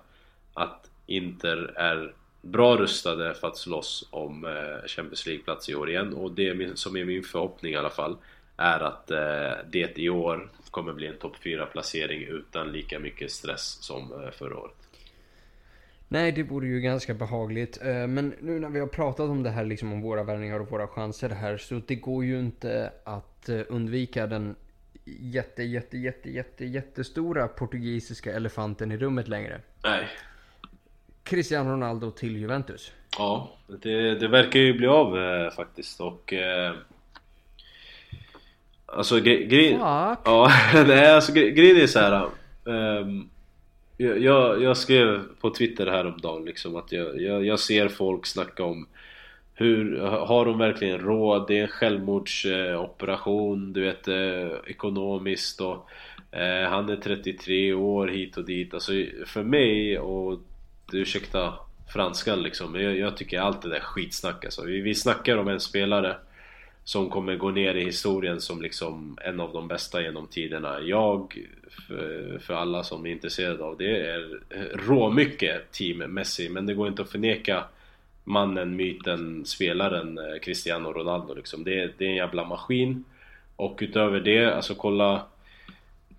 att Inter är bra rustade för att slåss om eh, Champions League-plats i år igen och det som är min förhoppning i alla fall är att eh, det i år kommer bli en topp 4-placering utan lika mycket stress som eh, förra året. Nej, det vore ju ganska behagligt. Men nu när vi har pratat om det här, liksom om våra värvningar och våra chanser här, så det går ju inte att undvika den jätte, jätte, jätte, jätte, jättestora portugisiska elefanten i rummet längre. Nej, Cristiano Ronaldo till Juventus. Ja, det, det verkar ju bli av eh, faktiskt och... Eh, alltså grejen... Ja, nej alltså grejen är så här. Eh, jag, jag skrev på Twitter häromdagen liksom att jag, jag, jag ser folk snacka om hur, har de verkligen råd? Det är en självmordsoperation, du vet eh, ekonomiskt och eh, han är 33 år hit och dit. Alltså för mig och ursäkta franskan liksom. Jag, jag tycker allt det där skitsnack alltså. Vi, vi snackar om en spelare som kommer gå ner i historien som liksom en av de bästa genom tiderna. Jag, för, för alla som är intresserade av det, är råmycket team Messi. Men det går inte att förneka mannen, myten, spelaren eh, Cristiano Ronaldo liksom. Det, det är en jävla maskin. Och utöver det, alltså kolla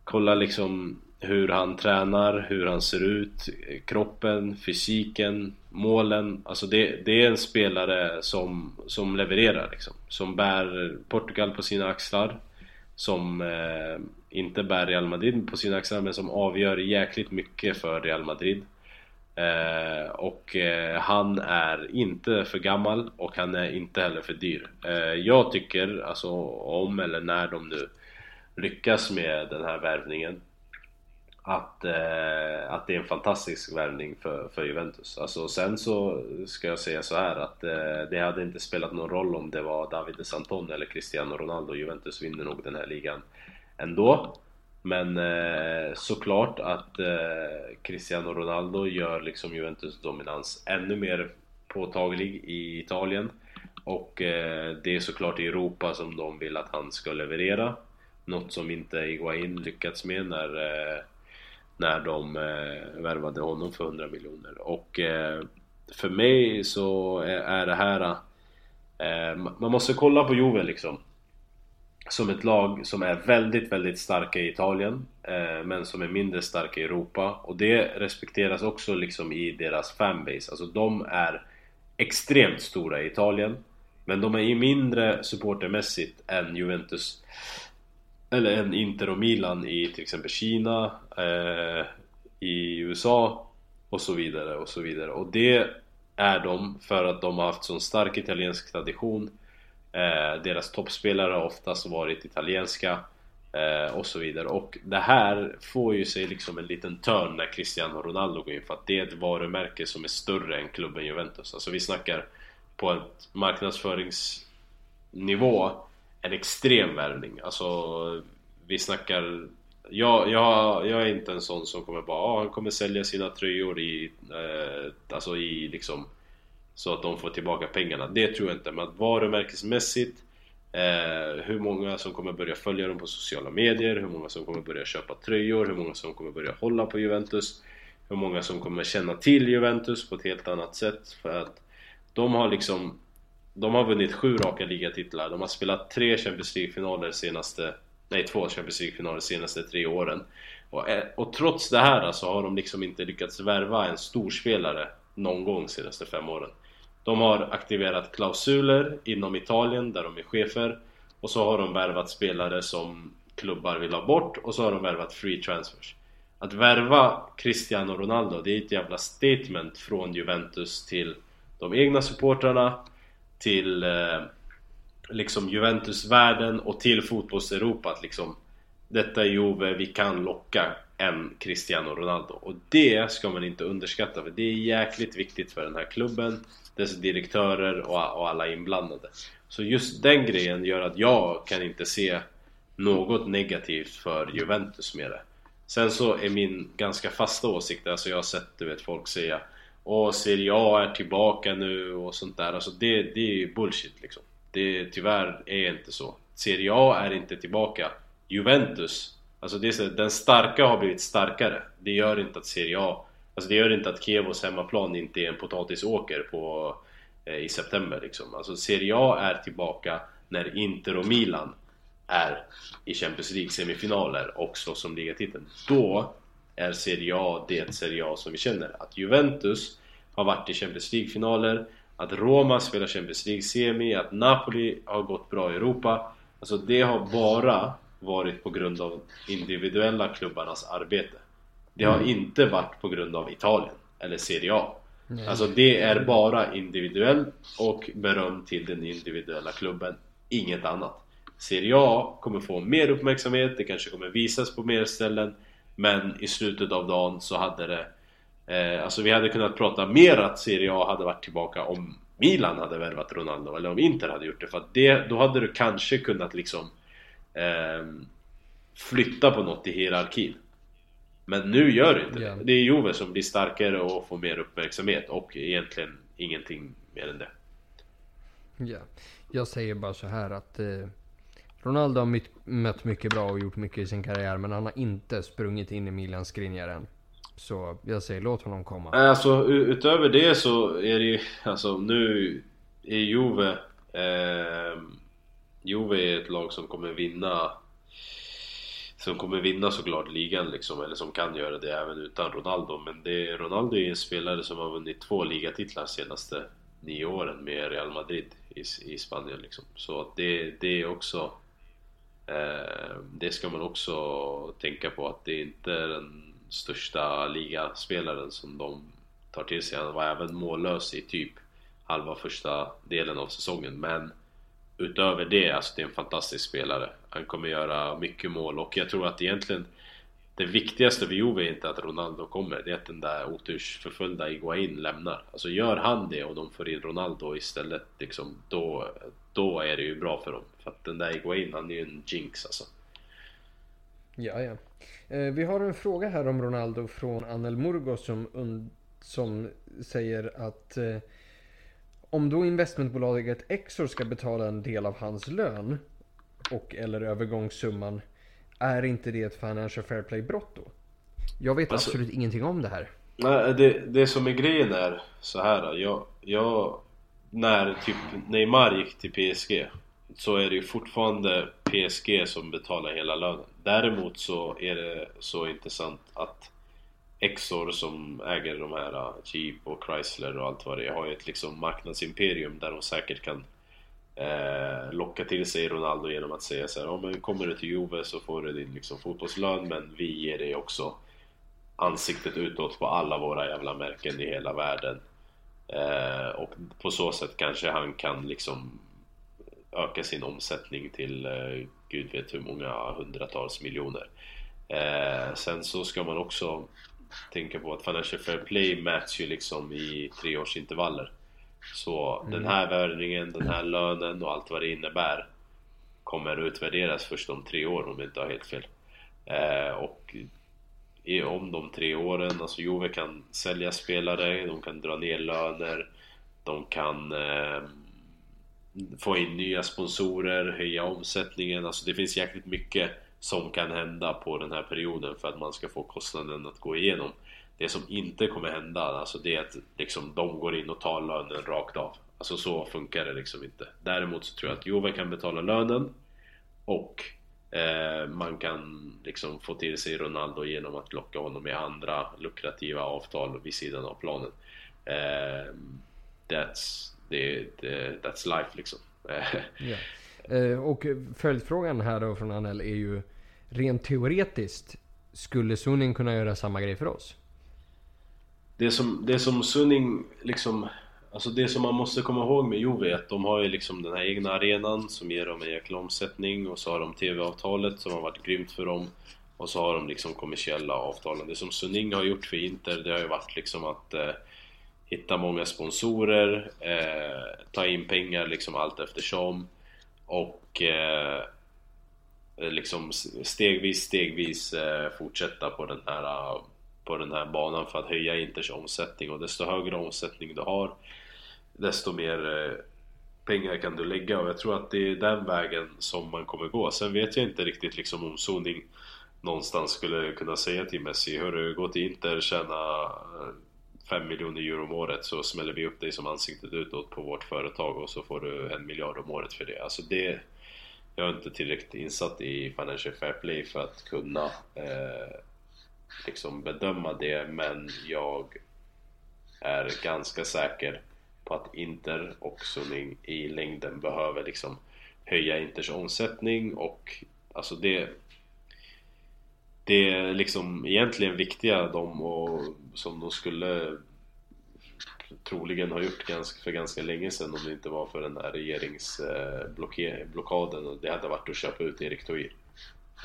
Kolla liksom hur han tränar, hur han ser ut, kroppen, fysiken, målen. Alltså det, det är en spelare som, som levererar liksom. Som bär Portugal på sina axlar. Som eh, inte bär Real Madrid på sina axlar men som avgör jäkligt mycket för Real Madrid. Eh, och eh, han är inte för gammal och han är inte heller för dyr. Eh, jag tycker, alltså om eller när de nu lyckas med den här värvningen att, eh, att det är en fantastisk värvning för, för Juventus. Alltså, sen så ska jag säga så här att eh, det hade inte spelat någon roll om det var David Santon eller Cristiano Ronaldo. Juventus vinner nog den här ligan ändå. Men eh, såklart att eh, Cristiano Ronaldo gör liksom Juventus dominans ännu mer påtaglig i Italien. Och eh, det är såklart i Europa som de vill att han ska leverera. Något som inte Iguain lyckats med när, eh, när de eh, värvade honom för 100 miljoner. Och eh, för mig så är det här... Eh, man måste kolla på Juve liksom. Som ett lag som är väldigt, väldigt starka i Italien eh, men som är mindre starka i Europa och det respekteras också liksom i deras fanbase. Alltså de är extremt stora i Italien men de är ju mindre supportermässigt än Juventus eller en Inter och Milan i till exempel Kina, eh, i USA och så vidare och så vidare. Och det är de för att de har haft sån stark italiensk tradition. Eh, deras toppspelare har oftast varit italienska eh, och så vidare. Och det här får ju sig liksom en liten törn när Cristiano Ronaldo går in för att det är ett varumärke som är större än klubben Juventus. Alltså vi snackar på ett marknadsföringsnivå en extrem värvning. Alltså, vi snackar... Jag, jag, jag är inte en sån som kommer bara ah, han kommer sälja sina tröjor i... Eh, alltså i liksom... Så att de får tillbaka pengarna. Det tror jag inte. Men varumärkesmässigt eh, hur många som kommer börja följa dem på sociala medier, hur många som kommer börja köpa tröjor, hur många som kommer börja hålla på Juventus hur många som kommer känna till Juventus på ett helt annat sätt för att de har liksom de har vunnit sju raka ligatitlar, de har spelat tre Champions League-finaler senaste... Nej, två Champions League-finaler senaste tre åren. Och, eh, och trots det här så har de liksom inte lyckats värva en storspelare någon gång senaste fem åren. De har aktiverat klausuler inom Italien där de är chefer och så har de värvat spelare som klubbar vill ha bort och så har de värvat free transfers. Att värva Cristiano Ronaldo, det är ett jävla statement från Juventus till de egna supportrarna till eh, liksom Juventus-världen och till fotbolls-Europa att liksom detta är Juve, vi kan locka en Cristiano Ronaldo. Och det ska man inte underskatta för det är jäkligt viktigt för den här klubben dess direktörer och, och alla inblandade. Så just den grejen gör att jag kan inte se något negativt för Juventus med det. Sen så är min ganska fasta åsikt, alltså jag har sett du vet folk säga och Serie A är tillbaka nu och sånt där. Alltså det, det är ju bullshit liksom. Det tyvärr är det inte så. Serie A är inte tillbaka. Juventus, alltså det är så, den starka har blivit starkare. Det gör inte att Serie A, alltså det gör inte att Kievos hemmaplan inte är en potatisåker på, eh, i september liksom. Alltså Serie A är tillbaka när Inter och Milan är i Champions League semifinaler och slåss om ligatiteln. Då är Serie A det Serie A som vi känner. Att Juventus har varit i Champions League-finaler, att Roma spelar Champions League-semi, att Napoli har gått bra i Europa. Alltså det har bara varit på grund av individuella klubbarnas arbete. Det har mm. inte varit på grund av Italien eller Serie A. Nej. Alltså det är bara individuellt och beröm till den individuella klubben, inget annat. Serie A kommer få mer uppmärksamhet, det kanske kommer visas på mer ställen men i slutet av dagen så hade det eh, Alltså vi hade kunnat prata mer att Serie A hade varit tillbaka om Milan hade värvat Ronaldo eller om Inter hade gjort det för att det, då hade du kanske kunnat liksom eh, Flytta på något i hierarkin Men nu gör det inte Ja. det. Det är Juve som blir starkare och får mer uppmärksamhet och egentligen ingenting mer än det. Ja. Jag säger bara så här att eh, Ronaldo har mött mycket bra och gjort mycket i sin karriär men han har inte sprungit in i Milan Skriniar än. Så jag säger låt honom komma. Alltså utöver det så är det ju, alltså nu är Juve eh, Juve är ett lag som kommer vinna Som kommer vinna såklart ligan liksom, eller som kan göra det även utan Ronaldo Men det, Ronaldo är en spelare som har vunnit två ligatitlar senaste nio åren med Real Madrid i, i Spanien liksom. Så det, det är också Eh, det ska man också tänka på att det är inte den största ligaspelaren som de tar till sig. Han var även mållös i typ halva första delen av säsongen men utöver det, alltså det är en fantastisk spelare. Han kommer göra mycket mål och jag tror att egentligen det viktigaste för Juve är inte att Ronaldo kommer, det är att den där otursförföljda Iguain lämnar. Alltså gör han det och de får in Ronaldo istället, liksom, då, då är det ju bra för dem. För att den där Iguain, han är ju en jinx alltså. Ja, ja. Eh, vi har en fråga här om Ronaldo från Anel Murgo som, som säger att eh, om då investmentbolaget Exor ska betala en del av hans lön och eller övergångssumman är inte det ett Financial Fair Play brott då? Jag vet Alltså- absolut ingenting om det här. Nej, det, det som är grejen är så här. Jag, jag, när typ Neymar gick till PSG så är det ju fortfarande PSG som betalar hela lönen. Däremot så är det så intressant att Exor som äger de här Jeep och Chrysler och allt vad det är har ju ett liksom marknadsimperium där de säkert kan eh, locka till sig Ronaldo genom att säga så här, oh, men kommer du till Juve så får du din liksom, fotbollslön men vi ger dig också ansiktet utåt på alla våra jävla märken i hela världen. Eh, och på så sätt kanske han kan liksom öka sin omsättning till eh, gud vet hur många hundratals miljoner. Eh, sen så ska man också tänka på att Financial Fair Play mäts ju liksom i treårsintervaller. Så den här värvningen, den här lönen och allt vad det innebär kommer utvärderas först om tre år om jag inte har helt fel. Eh, och i, om de tre åren, alltså Juve kan sälja spelare, de kan dra ner löner, de kan eh, få in nya sponsorer, höja omsättningen, alltså det finns jäkligt mycket som kan hända på den här perioden för att man ska få kostnaden att gå igenom. Det som inte kommer hända, alltså det är att liksom, de går in och tar lönen rakt av. Alltså så funkar det liksom inte. Däremot så tror jag att Juve kan betala lönen och eh, man kan liksom få till sig Ronaldo genom att locka honom med andra lukrativa avtal vid sidan av planen. Eh, that's, det, det, that's life liksom. Ja. Eh, och följdfrågan här då från Anel är ju rent teoretiskt skulle Sunin kunna göra samma grej för oss? Det som, det som Sunning liksom Alltså det som man måste komma ihåg med Juve är att de har ju liksom den här egna arenan som ger dem en jäkla omsättning och så har de TV-avtalet som har varit grymt för dem och så har de liksom kommersiella avtalen. Det som Sunning har gjort för Inter det har ju varit liksom att eh, hitta många sponsorer, eh, ta in pengar liksom allt eftersom och eh, liksom stegvis, stegvis eh, fortsätta på den här eh, på den här banan för att höja Inters omsättning och desto högre omsättning du har desto mer eh, pengar kan du lägga och jag tror att det är den vägen som man kommer gå. Sen vet jag inte riktigt liksom om Soning någonstans skulle kunna säga till Messi Hörru, gå till Inter, tjäna eh, 5 miljoner euro om året så smäller vi upp dig som ansiktet utåt på vårt företag och så får du en miljard om året för det. Alltså det jag är inte tillräckligt insatt i Financial Fair Play för att kunna eh, liksom bedöma det men jag är ganska säker på att Inter och Sunning i längden behöver liksom höja Inters omsättning och alltså det det är liksom egentligen viktiga de och som de skulle troligen ha gjort ganska, för ganska länge sedan om det inte var för den här regeringsblockaden eh, och det hade varit att köpa ut Erik Toir.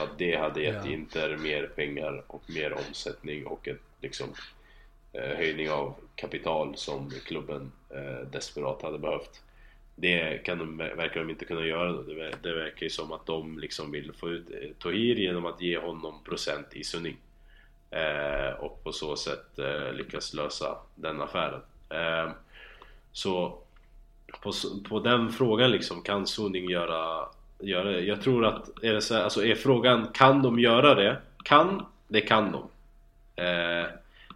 För att det hade gett Ja. Inter mer pengar och mer omsättning och ett liksom eh, höjning av kapital som klubben eh, desperat hade behövt. Det kan de, verkar de inte kunna göra. Det, det verkar ju som att de liksom vill få ut eh, Tohir genom att ge honom procent i Sunning. Eh, och på så sätt eh, lyckas lösa den affären. Eh, så på, på den frågan liksom, kan Suning göra, göra det? Jag tror att, är, det så här, alltså är frågan kan de göra det? Kan, det kan de. Eh,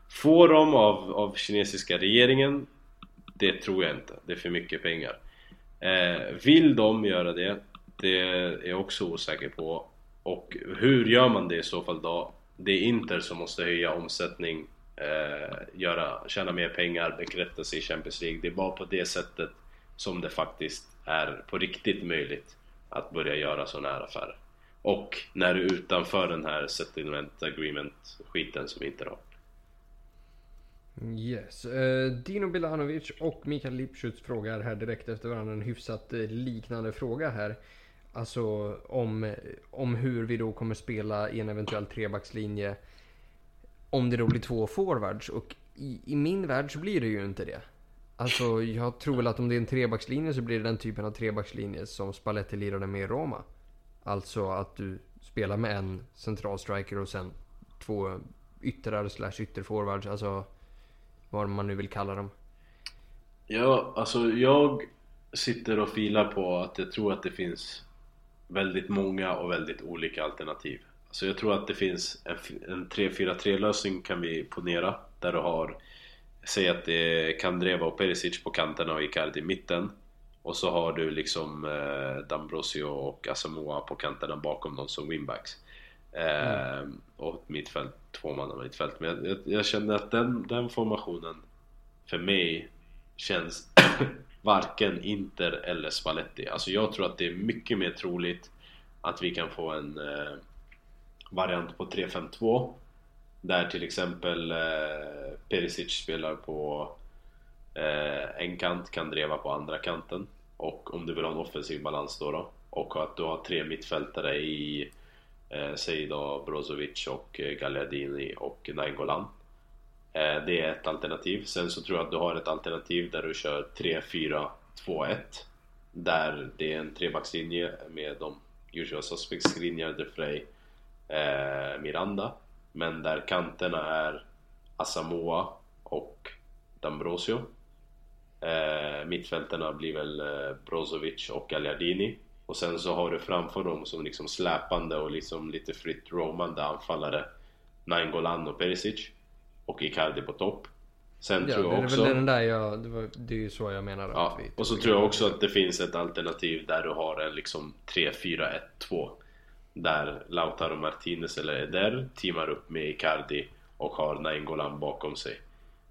får de av, av kinesiska regeringen? Det tror jag inte, det är för mycket pengar. Eh, vill de göra det? Det är jag också osäker på. Och hur gör man det i så fall då? Det är Inter som måste höja omsättning, eh, göra, tjäna mer pengar, bekräfta sig i Champions League. Det är bara på det sättet som det faktiskt är på riktigt möjligt att börja göra sådana här affärer. Och när du är utanför den här settlement agreement skiten som vi inte har. Yes. Uh, Dino Bilanovic och Mikael Lipschutz frågar här direkt efter varandra en hyfsat eh, liknande fråga här. Alltså om, om hur vi då kommer spela i en eventuell trebackslinje. Om det då blir två forwards. Och i, i min värld så blir det ju inte det. Alltså jag tror väl att om det är en trebackslinje så blir det den typen av trebackslinje som Spalletti lirade med i Roma. Alltså att du spelar med en central striker och sen två yttrar slash ytterforwards. Alltså vad man nu vill kalla dem. Ja, alltså jag sitter och filar på att jag tror att det finns väldigt många och väldigt olika alternativ. Så jag tror att det finns en, en 3-4-3 lösning kan vi ponera där du har Säg att det är Kandreva och Perisic på kanterna och Icardi i mitten och så har du liksom eh, Dambrosio och Asamoah på kanterna bakom dem som winbacks eh, mm. Och ett mittfält, tvåmanna mittfält Men jag, jag, känner att den, den formationen för mig känns varken Inter eller Spalletti. Alltså jag tror att det är mycket mer troligt att vi kan få en eh, variant på 3-5-2 där till exempel eh, Perisic spelar på eh, en kant, kan dreva på andra kanten. Och om du vill ha en offensiv balans då, då. Och att du har tre mittfältare i eh, säg då Brozovic och eh, Gagliardini och Nainggolan. Eh, det är ett alternativ. Sen så tror jag att du har ett alternativ där du kör 3-4-2-1 Där det är en trebackslinje med de usual suspects Skriniar, De Frey, eh, Miranda. Men där kanterna är Asamoah och D'Ambrosio eh, Mittfälterna blir väl eh, Brozovic och Gagliardini och sen så har du framför dem som liksom släpande och liksom lite fritt romande anfallare Nainggolan och Perisic och Icardi på topp. Sen ja, tror jag också... Det är väl den där jag, det, var, det är ju så jag menar. Ja, och så tror jag också att det finns ett alternativ där du har en liksom 3-4-1-2. Där Lautaro Martinez eller Eder teamar upp med Icardi och har Nainggolan bakom sig.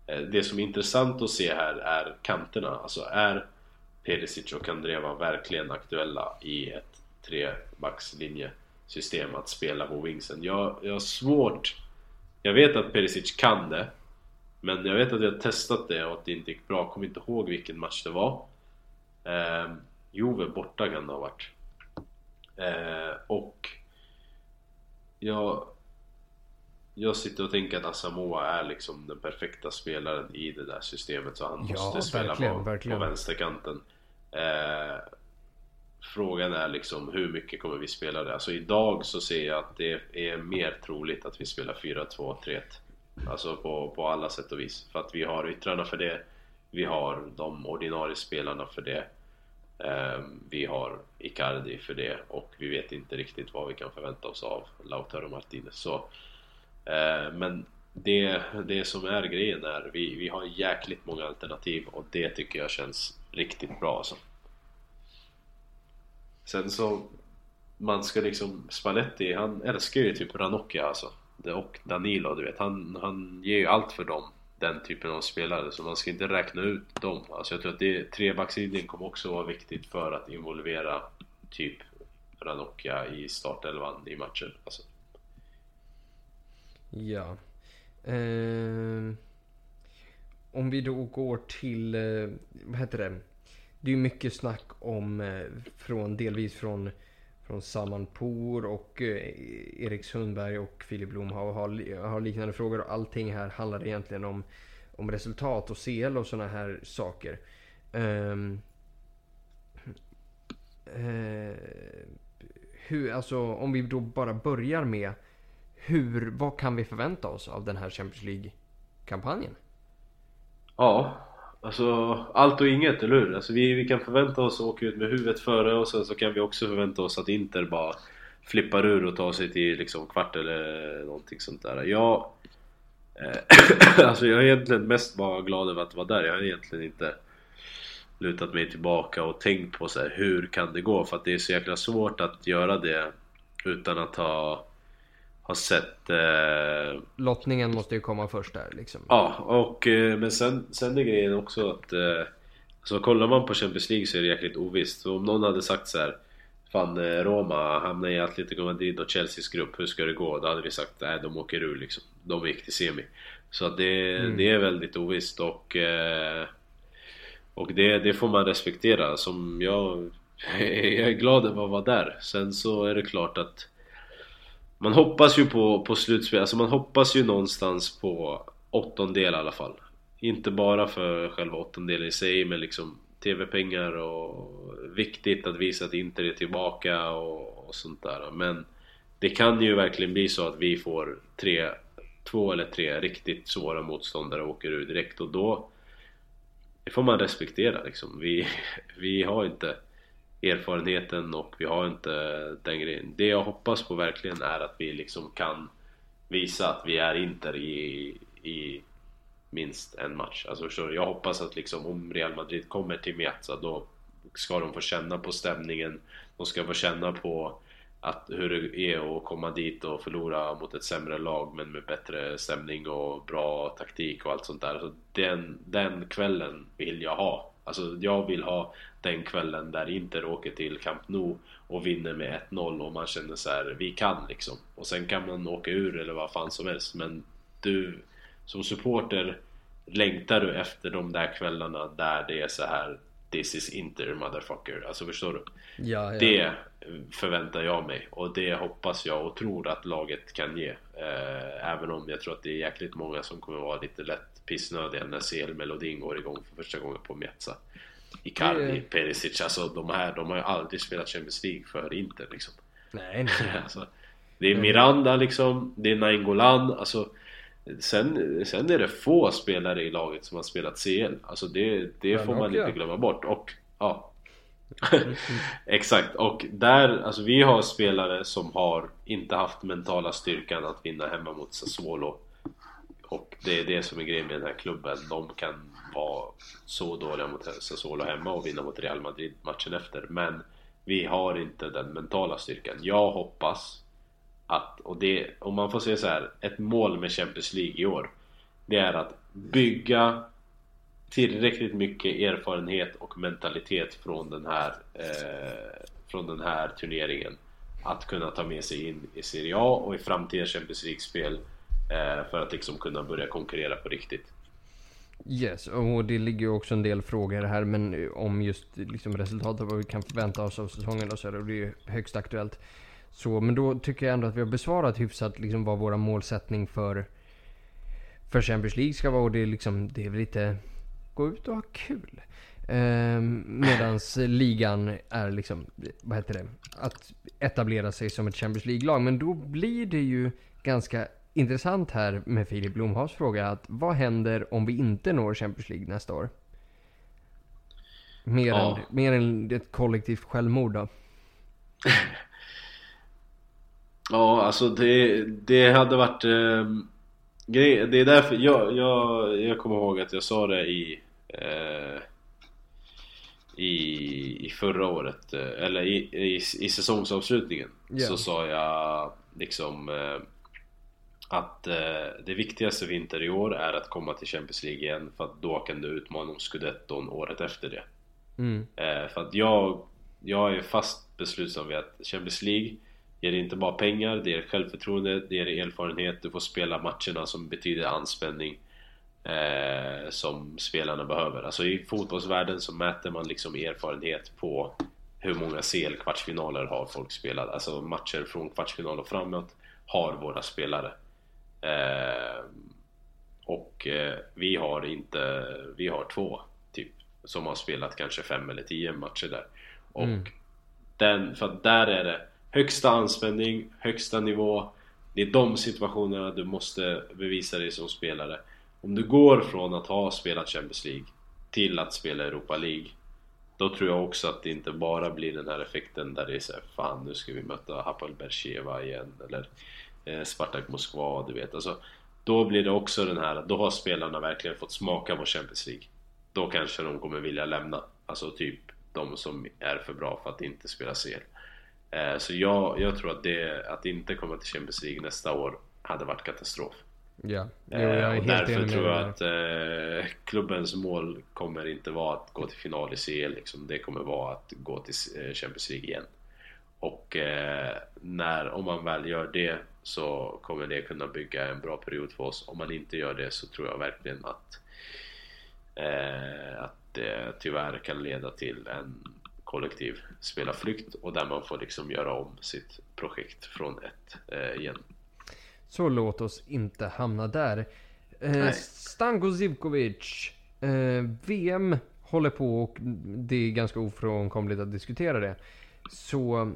Eh, det som är intressant att se här är kanterna. Alltså är Perisic och Kandreva verkligen aktuella i ett trebackslinjesystem att spela på wingsen? Jag, jag har svårt jag vet att Perisic kan det. Men jag vet att jag har testat det och att det inte gick bra. Jag kommer inte ihåg vilken match det var. Eh, Jove borta kan det ha varit. Eh, och jag, jag sitter och tänker att Asamoah är liksom den perfekta spelaren i det där systemet. Så han ja, måste spela verkligen, på, verkligen. på vänsterkanten. Eh, Frågan är liksom hur mycket kommer vi spela det? Alltså idag så ser jag att det är mer troligt att vi spelar 4-2-3-1 Alltså på, på alla sätt och vis För att vi har yttrarna för det Vi har de ordinarie spelarna för det Ehm, vi har Icardi för det och vi vet inte riktigt vad vi kan förvänta oss av Lautaro Martinez. Så eh, Men det, det som är grejen är vi, vi har jäkligt många alternativ och det tycker jag känns riktigt bra alltså. Sen så man ska liksom Spalletti, han älskar ju typ Ranocchia alltså. Och Danilo du vet, han, han ger ju allt för dem den typen av spelare så man ska inte räkna ut dem alltså jag tror att det, trebackslinjen kommer också vara viktigt för att involvera typ Ranocchia i startelvan i matcher alltså. Ja eh, Om vi då går till, eh, vad heter det? det är mycket snack om, eh, från, delvis från, från Saman Poor och eh, Erik Sundberg och Filip Blom har, har, har liknande frågor. Och allting här handlar egentligen om, om resultat och CL och sådana här saker. Um, uh, hur, alltså om vi då bara börjar med hur, vad kan vi förvänta oss av den här Champions League-kampanjen? Ja, alltså allt och inget, eller hur? Alltså, vi, vi kan förvänta oss att åka ut med huvudet före och sen så kan vi också förvänta oss att Inter bara flippar ur och tar sig till liksom kvart eller någonting sånt där. Jag, eh, alltså jag är egentligen mest bara glad över att vara där. Jag har egentligen inte lutat mig tillbaka och tänkt på så här, hur kan det gå? För att det är så jäkla svårt att göra det utan att ha, ha sett... Eh... Lottningen måste ju komma först där liksom. Ja, och, eh, men sen, sen är grejen också att... Eh, alltså kollar man på Champions League så är det jäkligt ovisst. Så om någon hade sagt så här, Fan eh, Roma hamnar i Atletico Madrid och Chelseas grupp, hur ska det gå? Då hade vi sagt nej de åker ur liksom. De gick till semi. Så att det, mm. det är väldigt ovisst och... Eh, och det, det får man respektera. Som jag, jag är glad över att vara där. Sen så är det klart att man hoppas ju på, på slutspel, alltså man hoppas ju någonstans på åttondel i alla fall. Inte bara för själva åttondelen i sig men liksom TV-pengar och viktigt att visa att Inter är tillbaka och, och, sånt där. Men det kan ju verkligen bli så att vi får tre, två eller tre riktigt svåra motståndare och åker ur direkt och då det får man respektera liksom. Vi, vi har inte erfarenheten och vi har inte den grejen. Det jag hoppas på verkligen är att vi liksom kan visa att vi är Inter i, i minst en match. Alltså? Jag hoppas att liksom om Real Madrid kommer till Miazza då ska de få känna på stämningen. De ska få känna på att hur det är att komma dit och förlora mot ett sämre lag men med bättre stämning och bra taktik och allt sånt där. Så den, den kvällen vill jag ha. Alltså jag vill ha den kvällen där Inter åker till Camp Nou och vinner med 1-0 och man känner så här, vi kan liksom. Och sen kan man åka ur eller vad fan som helst men du som supporter längtar du efter de där kvällarna där det är så här This is Inter motherfucker. Alltså förstår du? Ja, ja. Det förväntar jag mig och det hoppas jag och tror att laget kan ge. Eh, även om jag tror att det är jäkligt många som kommer vara lite lätt pissnödiga när CL-melodin går igång för första gången på Mjätsa. Icardi, det... Perisic, alltså de här, de har ju aldrig spelat Champions League för Inter liksom. Nej, nej. alltså, det är Miranda liksom, det är Nainggolan, alltså Sen, sen är det få spelare i laget som har spelat CL. Alltså det, det får man inte glömma bort. Och ja, Exakt, och där, alltså vi har spelare som har inte haft mentala styrkan att vinna hemma mot Sassuolo och det är det som är grejen med den här klubben, de kan vara så dåliga mot Sassuolo hemma och vinna mot Real Madrid matchen efter. Men vi har inte den mentala styrkan. Jag hoppas att, och det, om man får säga så här, ett mål med Champions League i år Det är att bygga tillräckligt mycket erfarenhet och mentalitet från den här, eh, från den här turneringen. Att kunna ta med sig in i Serie A och i framtida Champions League-spel. eh, Eh, för att liksom kunna börja konkurrera på riktigt. Yes, och det ligger ju också en del frågor här men eh, om just eh, liksom resultatet, vad vi kan förvänta oss av säsongen och så, och det är ju högst aktuellt. Så, men då tycker jag ändå att vi har besvarat hyfsat liksom vad vår målsättning för, för Champions League ska vara och det är liksom, det är väl lite gå ut och ha kul. Eh, medans ligan är liksom, vad heter det, att etablera sig som ett Champions League-lag. Men då blir det ju ganska intressant här med Filip Blomhavs fråga att vad händer om vi inte når Champions League nästa år? Mer, ja. än, mer än ett kollektivt självmord då? ja, alltså det, det hade varit... Eh, grej, det är därför jag, jag, jag kommer ihåg att jag sa det i eh, i, i förra året, eh, eller i, i, i säsongsavslutningen yeah. så sa jag liksom eh, att eh, det viktigaste vinter i år är att komma till Champions League igen för att då kan du utmana om scudetton året efter det. Mm. Eh, för att jag, jag är fast beslutsam vid att Champions League ger inte bara pengar, det ger självförtroende, det ger erfarenhet, du får spela matcherna som betyder anspänning eh, som spelarna behöver. Alltså i fotbollsvärlden så mäter man liksom erfarenhet på hur många CL-kvartsfinaler har folk spelat. Alltså matcher från kvartsfinal och framåt har våra spelare. Eh, och eh, vi har inte, vi har två typ som har spelat kanske fem eller tio matcher där. Och mm. den, för att där är det högsta anspänning, högsta nivå Det är de situationerna du måste bevisa dig som spelare. Om du går från att ha spelat Champions League till att spela Europa League då tror jag också att det inte bara blir den här effekten där det är såhär Fan nu ska vi möta Hapoel Bercheva igen eller Spartak Moskva, du vet. Alltså Då blir det också den här, då har spelarna verkligen fått smaka på Champions League. Då kanske de kommer vilja lämna Alltså typ de som är för bra för att inte spela CL eh, Så jag, jag tror att det, att inte komma till Champions League nästa år hade varit katastrof. Ja, jo, Eh, jag är och helt därför tror jag att eh, klubbens mål kommer inte vara att gå till final i CL liksom. Det kommer vara att gå till eh, Champions League igen. Och eh, när, om man väl gör det så kommer det kunna bygga en bra period för oss. Om man inte gör det så tror jag verkligen att eh, att det tyvärr kan leda till en kollektiv spelarflykt och där man får liksom göra om sitt projekt från ett eh, igen. Så låt oss inte hamna där. Eh. Stanko Zivkovic. Eh, VM håller på och det är ganska ofrånkomligt att diskutera det. Så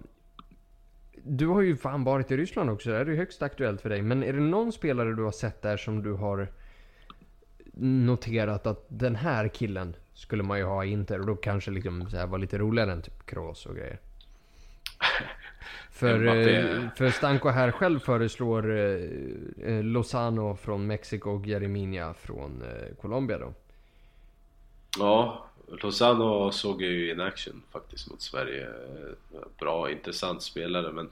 du har ju fan varit i Ryssland också. Det är ju högst aktuellt för dig. Men är det någon spelare du har sett där som du har noterat att den här killen skulle man ju ha i Inter och då kanske liksom så här var lite roligare än typ Kroos och grejer. För, eh, för Stanko här själv föreslår eh, eh, Lozano från Mexiko och Jereminia från eh, Colombia då. Ja, Lozano såg jag ju in action faktiskt mot Sverige. Bra, intressant spelare men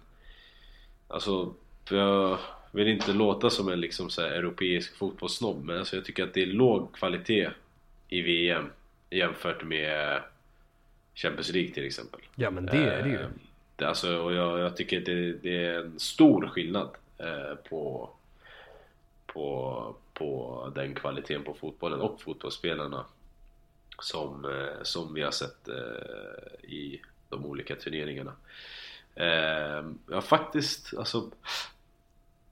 Alltså, jag vill inte låta som en liksom så europeisk fotbollssnobb men alltså jag tycker att det är låg kvalitet i VM jämfört med Champions League till exempel. Ja men det är det ju. Eh, det, alltså, och jag, jag tycker att det, det är en stor skillnad eh, på, på, på den kvaliteten på fotbollen och fotbollsspelarna som, eh, som vi har sett eh, i de olika turneringarna. Eh, jag har faktiskt, alltså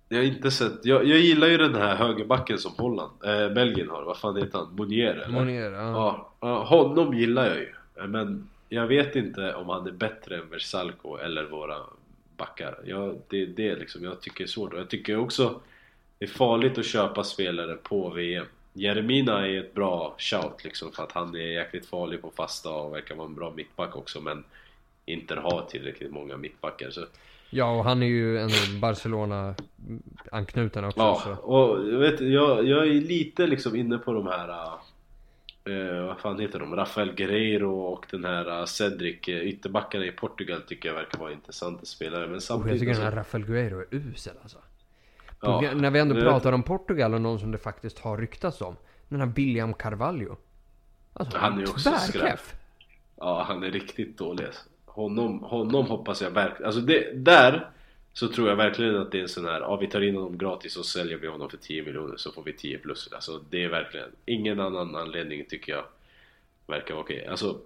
jag har inte sett, jag, jag gillar ju den här högerbacken som Holland, eh, Belgien har, vad fan heter han? Monier eller? Monier, ja. Ja, honom gillar jag ju. Men jag vet inte om han är bättre än Versalco eller våra backar. Jag, det, det är liksom, jag tycker det är svårt. Och jag tycker också det är farligt att köpa spelare på VM. Jeremina är ett bra shout liksom för att han är jäkligt farlig på fasta och verkar vara en bra mittback också men inte har tillräckligt många mittbackar. Så, Ja och han är ju en Barcelona-anknuten också. ja, Så. och jag, vet, jag, jag är lite liksom inne på de här eh, vad fan heter de? Rafael Guerreiro och den här eh, Cedric Ytterbackarna i Portugal tycker jag verkar vara intressanta spelare men Och jag samtidigt tycker den här Rafael Guerreiro är usel alltså. Ja, när vi ändå pratar om Portugal och någon som det faktiskt har ryktats om. Den här William Carvalho. Alltså, Han är också tvärkeff. Ja, han är riktigt dålig honom, honom hoppas jag verkligen, alltså det, där så tror jag verkligen att det är en sån här, ja vi tar in honom gratis och säljer vi honom för 10 miljoner så får vi 10 plus. Alltså det är verkligen, ingen annan anledning tycker jag verkar okej. Alltså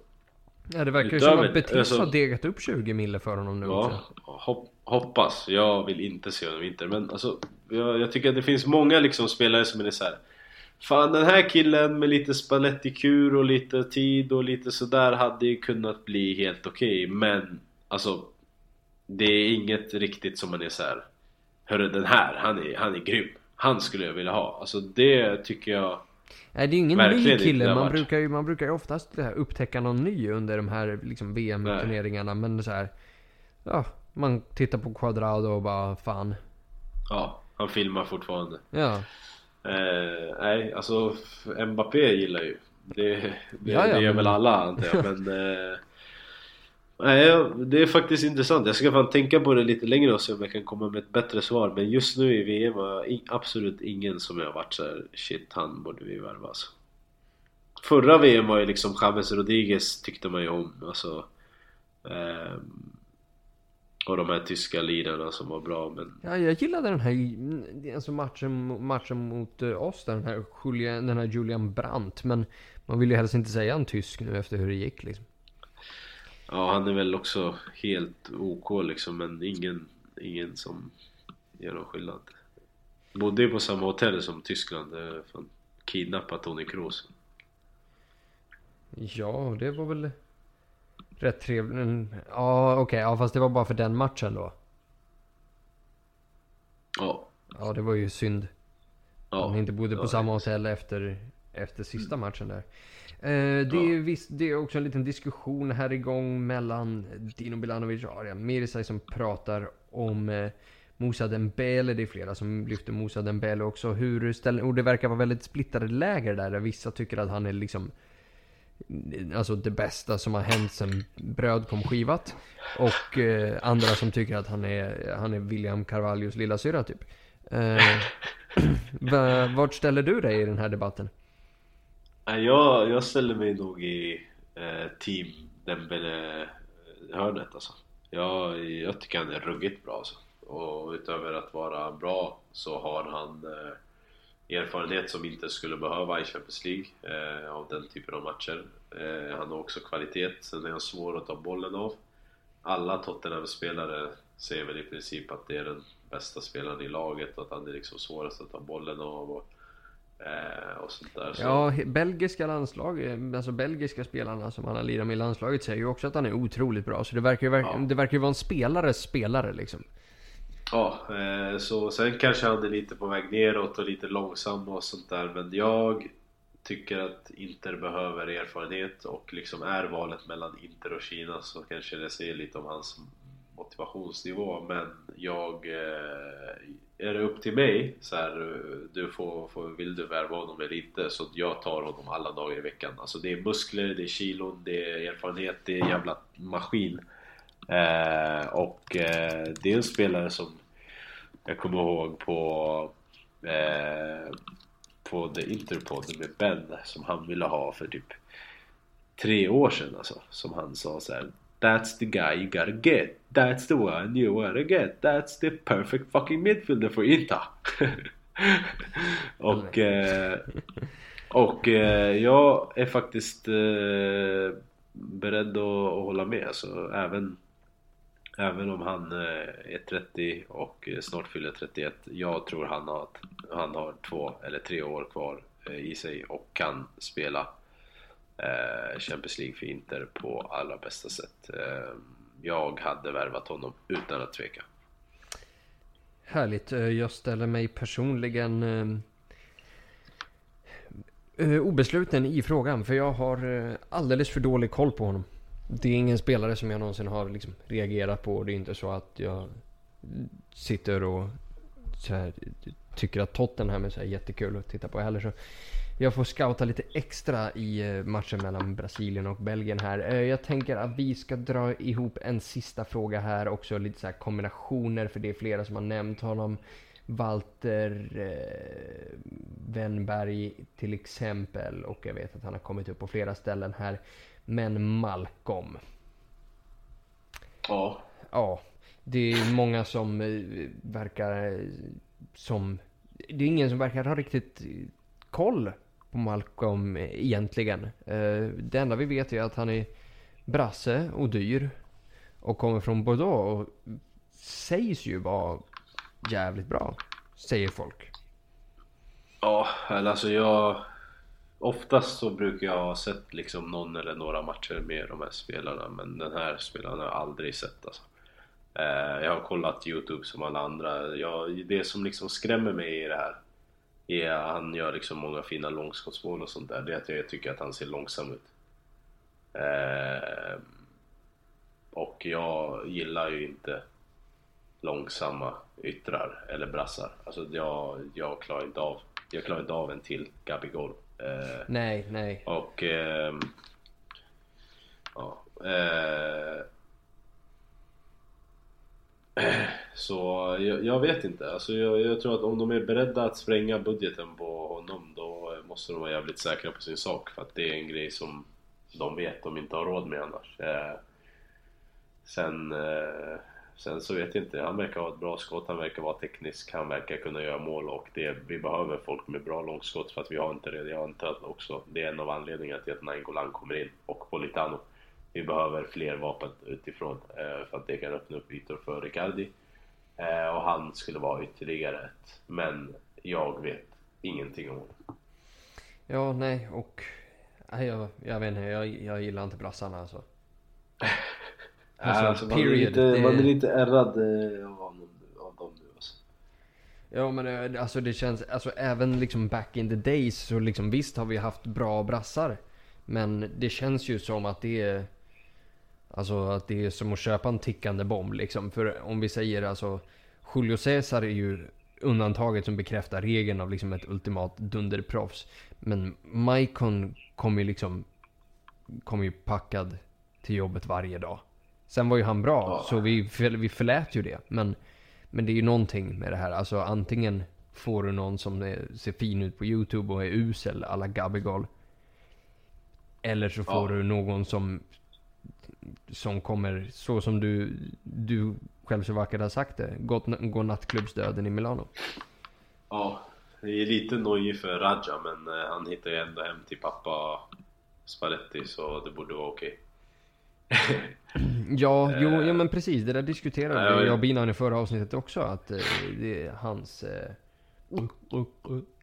Ja, det verkar ju som att Betis alltså- har degat upp 20 mille för honom nu Ja, också. hop, hoppas. Jag vill inte se honom inte. Men alltså, jag, jag tycker att det finns många liksom spelare som är så här. Fan den här killen med lite Spalletti-kur och lite tid och lite sådär hade ju kunnat bli helt okej men alltså Det är inget riktigt som man är så här. Hörru den här, han är, han är grym Han skulle jag vilja ha. Alltså det tycker jag Nej, det är ju ingen Verkligen ny kille. Man brukar, ju, man brukar ju oftast här upptäcka någon ny under de här liksom, VM-turneringarna. Men så här, Ja, man tittar på Quadrado och bara fan. Ja, han filmar fortfarande Ja, Eh, nej, alltså Mbappé gillar ju Det, det, Ja, ja, det gör men- väl alla antar jag men eh, Nej, det är faktiskt intressant. Jag ska fan tänka på det lite längre och se om jag kan komma med ett bättre svar. Men just nu i VM har jag absolut ingen som jag har varit såhär Shit, han borde vi värva alltså. Förra VM var ju liksom James Rodriguez tyckte man ju om. Alltså, ehm, och de här tyska lirarna som var bra men ja jag gillade den här alltså matchen, matchen mot eh, oss där, den här, Julian, den här Julian Brandt. Men man vill ju helst inte säga en tysk nu efter hur det gick liksom. Ja, han är väl också helt OK liksom, men ingen, ingen som gör någon skillnad. Bodde ju på samma hotell som Tyskland, eh, fan, kidnappat Tony Kroos. Ja, det var väl rätt trevligt. Men, Ja, okej. ja, fast det var bara för den matchen då. Ja. Ja, det var ju synd. ja. Han inte bodde på ja. samma hotell efter, efter sista matchen där. Eh, det, är Ja. visst, det är också en liten diskussion här igång mellan Dino Bilanovic och Arja Mirsaj som pratar om eh, Moussa Dembele. Det är flera som lyfter Moussa Dembele också. Hur ställer, och det verkar vara väldigt splittrade läger där. där vissa tycker att han är liksom Alltså det bästa som har hänt sen bröd kom skivat. Och eh, andra som tycker att han är, han är William Carvalhos lillasyrra typ. Eh, vart ställer du dig i den här debatten? Jag, jag ställer mig nog i eh, team Dembele-hörnet alltså. Jag, jag tycker han är ruggigt bra alltså. Och utöver att vara bra så har han eh, erfarenhet som inte skulle behöva i Champions League eh, av den typen av matcher. Eh, han har också kvalitet, sen är han svår att ta bollen av. Alla Tottenham-spelare säger väl i princip att det är den bästa spelaren i laget och att han är liksom svårast att ta bollen av och, eh, och sånt där. Så, Ja, belgiska landslag, eh, alltså belgiska spelarna som han har lirat med i landslaget säger ju också att han är otroligt bra. Så det verkar ju, verk- Ja. det verkar ju vara en spelares spelare liksom. Ja, eh, så sen kanske han är lite på väg neråt och lite långsam och sånt där men jag tycker att Inter behöver erfarenhet och liksom är valet mellan Inter och Kina så kanske det säger lite om hans motivationsnivå men jag... Eh, är det upp till mig så här, du får, får, vill du värva honom eller inte så jag tar honom alla dagar i veckan. Alltså det är muskler, det är kilon, det är erfarenhet, det är en jävla maskin. Eh, och eh, det är en spelare som jag kommer ihåg på eh, på The Interpod med Ben som han ville ha för typ tre år sedan alltså. Som han sa så här. That's the guy you gotta get. That's the one you wanna get. That's the perfect fucking midfielder for Inta! och eh, och eh, jag är faktiskt eh, beredd att, att hålla med. Alltså, även, även om han eh, är 30 och eh, snart fyller 31. Jag tror han har, han har två eller tre år kvar eh, i sig och kan spela Champions League för Inter på allra bästa sätt. Jag hade värvat honom utan att tveka. Härligt. Jag ställer mig personligen obesluten i frågan. För jag har alldeles för dålig koll på honom. Det är ingen spelare som jag någonsin har liksom reagerat på. Det är inte så att jag sitter och så här, tycker att Tottenham är så här jättekul att titta på heller. Så jag får scouta lite extra i eh, matchen mellan Brasilien och Belgien här. Eh, jag tänker att vi ska dra ihop en sista fråga här också. Lite så här kombinationer för det är flera som har nämnt honom. Walter eh, Wennberg till exempel och jag vet att han har kommit upp på flera ställen här. Men Malcolm. Ja, Ja, det är många som eh, verkar eh, som... Det är ingen som verkar ha riktigt koll på Malcolm egentligen. Eh, Det enda vi vet är att han är brasse och dyr och kommer från Bordeaux och sägs ju vara jävligt bra, säger folk. Ja, eller alltså jag... Oftast så brukar jag ha sett liksom någon eller några matcher med de här spelarna men den här spelaren har jag aldrig sett alltså. Eh, jag har kollat Youtube som alla andra. Jag, det som liksom skrämmer mig i det här är att han gör liksom många fina långskottsmål och sånt där. Det är att jag tycker att han ser långsam ut. Eh, och jag gillar ju inte långsamma yttrar eller brassar. Alltså jag, jag klarar inte av jag klarar inte av en till Gabigol. Eh, Nej, nej. och ehm, ja, eh, så jag, jag vet inte. Alltså jag, jag tror att om de är beredda att spränga budgeten på honom då måste de vara jävligt säkra på sin sak för att det är en grej som de vet de inte har råd med annars. Eh, sen, eh, sen så vet jag inte, han verkar ha ett bra skott, han verkar vara teknisk, han verkar kunna göra mål och det, vi behöver folk med bra långskott för att vi har inte det. Jag antar att också det är en av anledningarna till att Nainggolan kommer in och Politano. Vi behöver fler vapen utifrån eh, för att det kan öppna upp ytor för Riccardi. Eh, och han skulle vara ytterligare ett. Men jag vet ingenting om honom. Ja, nej och... Jag, jag vet inte, jag, jag gillar inte brassarna alltså. Alltså, Alltså, man, är period. lite, Det- man är lite ärrad eh, av, av dem nu alltså. Ja men eh, alltså det känns, alltså även liksom back in the days så liksom visst har vi haft bra brassar. Men det känns ju som att det är Alltså att det är som att köpa en tickande bomb liksom. För om vi säger alltså Julio Cesar är ju undantaget som bekräftar regeln av liksom ett ultimat dunderproffs. Men Maikon kom ju liksom Kom ju packad till jobbet varje dag. Sen var ju han bra, Ja. så vi, vi förlät ju det. Men, men det är ju någonting med det här. Alltså antingen får du någon som är, ser fin ut på YouTube och är usel, alla Gabigol. Eller så får Ja. du någon som som kommer, så som du, du själv så vackert har sagt det, gå nattklubbsdöden i Milano. Ja, det är lite nojig för Raja men eh, han hittar ju ändå hem till pappa Spalletti så det borde vara okej. Ja, jo, Eh. ja men precis. Det där diskuterade jag- och Binan i förra avsnittet också. Att eh, det hans... Eh,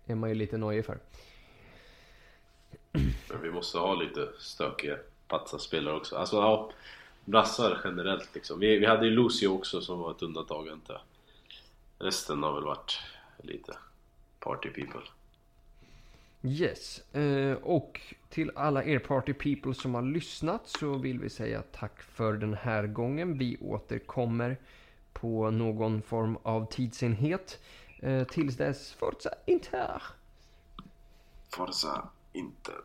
är man ju lite nojig för. Men vi måste ha lite stökiga patsarspelare också. Alltså ja, brassar generellt liksom. Vi, vi hade ju Lucio också som var ett undantag antar jag. Resten har väl varit lite party people. Yes. Eh, och till alla er party people som har lyssnat så vill vi säga tack för den här gången. Vi återkommer på någon form av tidsenhet. Eh, tills dess, Forza Inter! Forza Inter.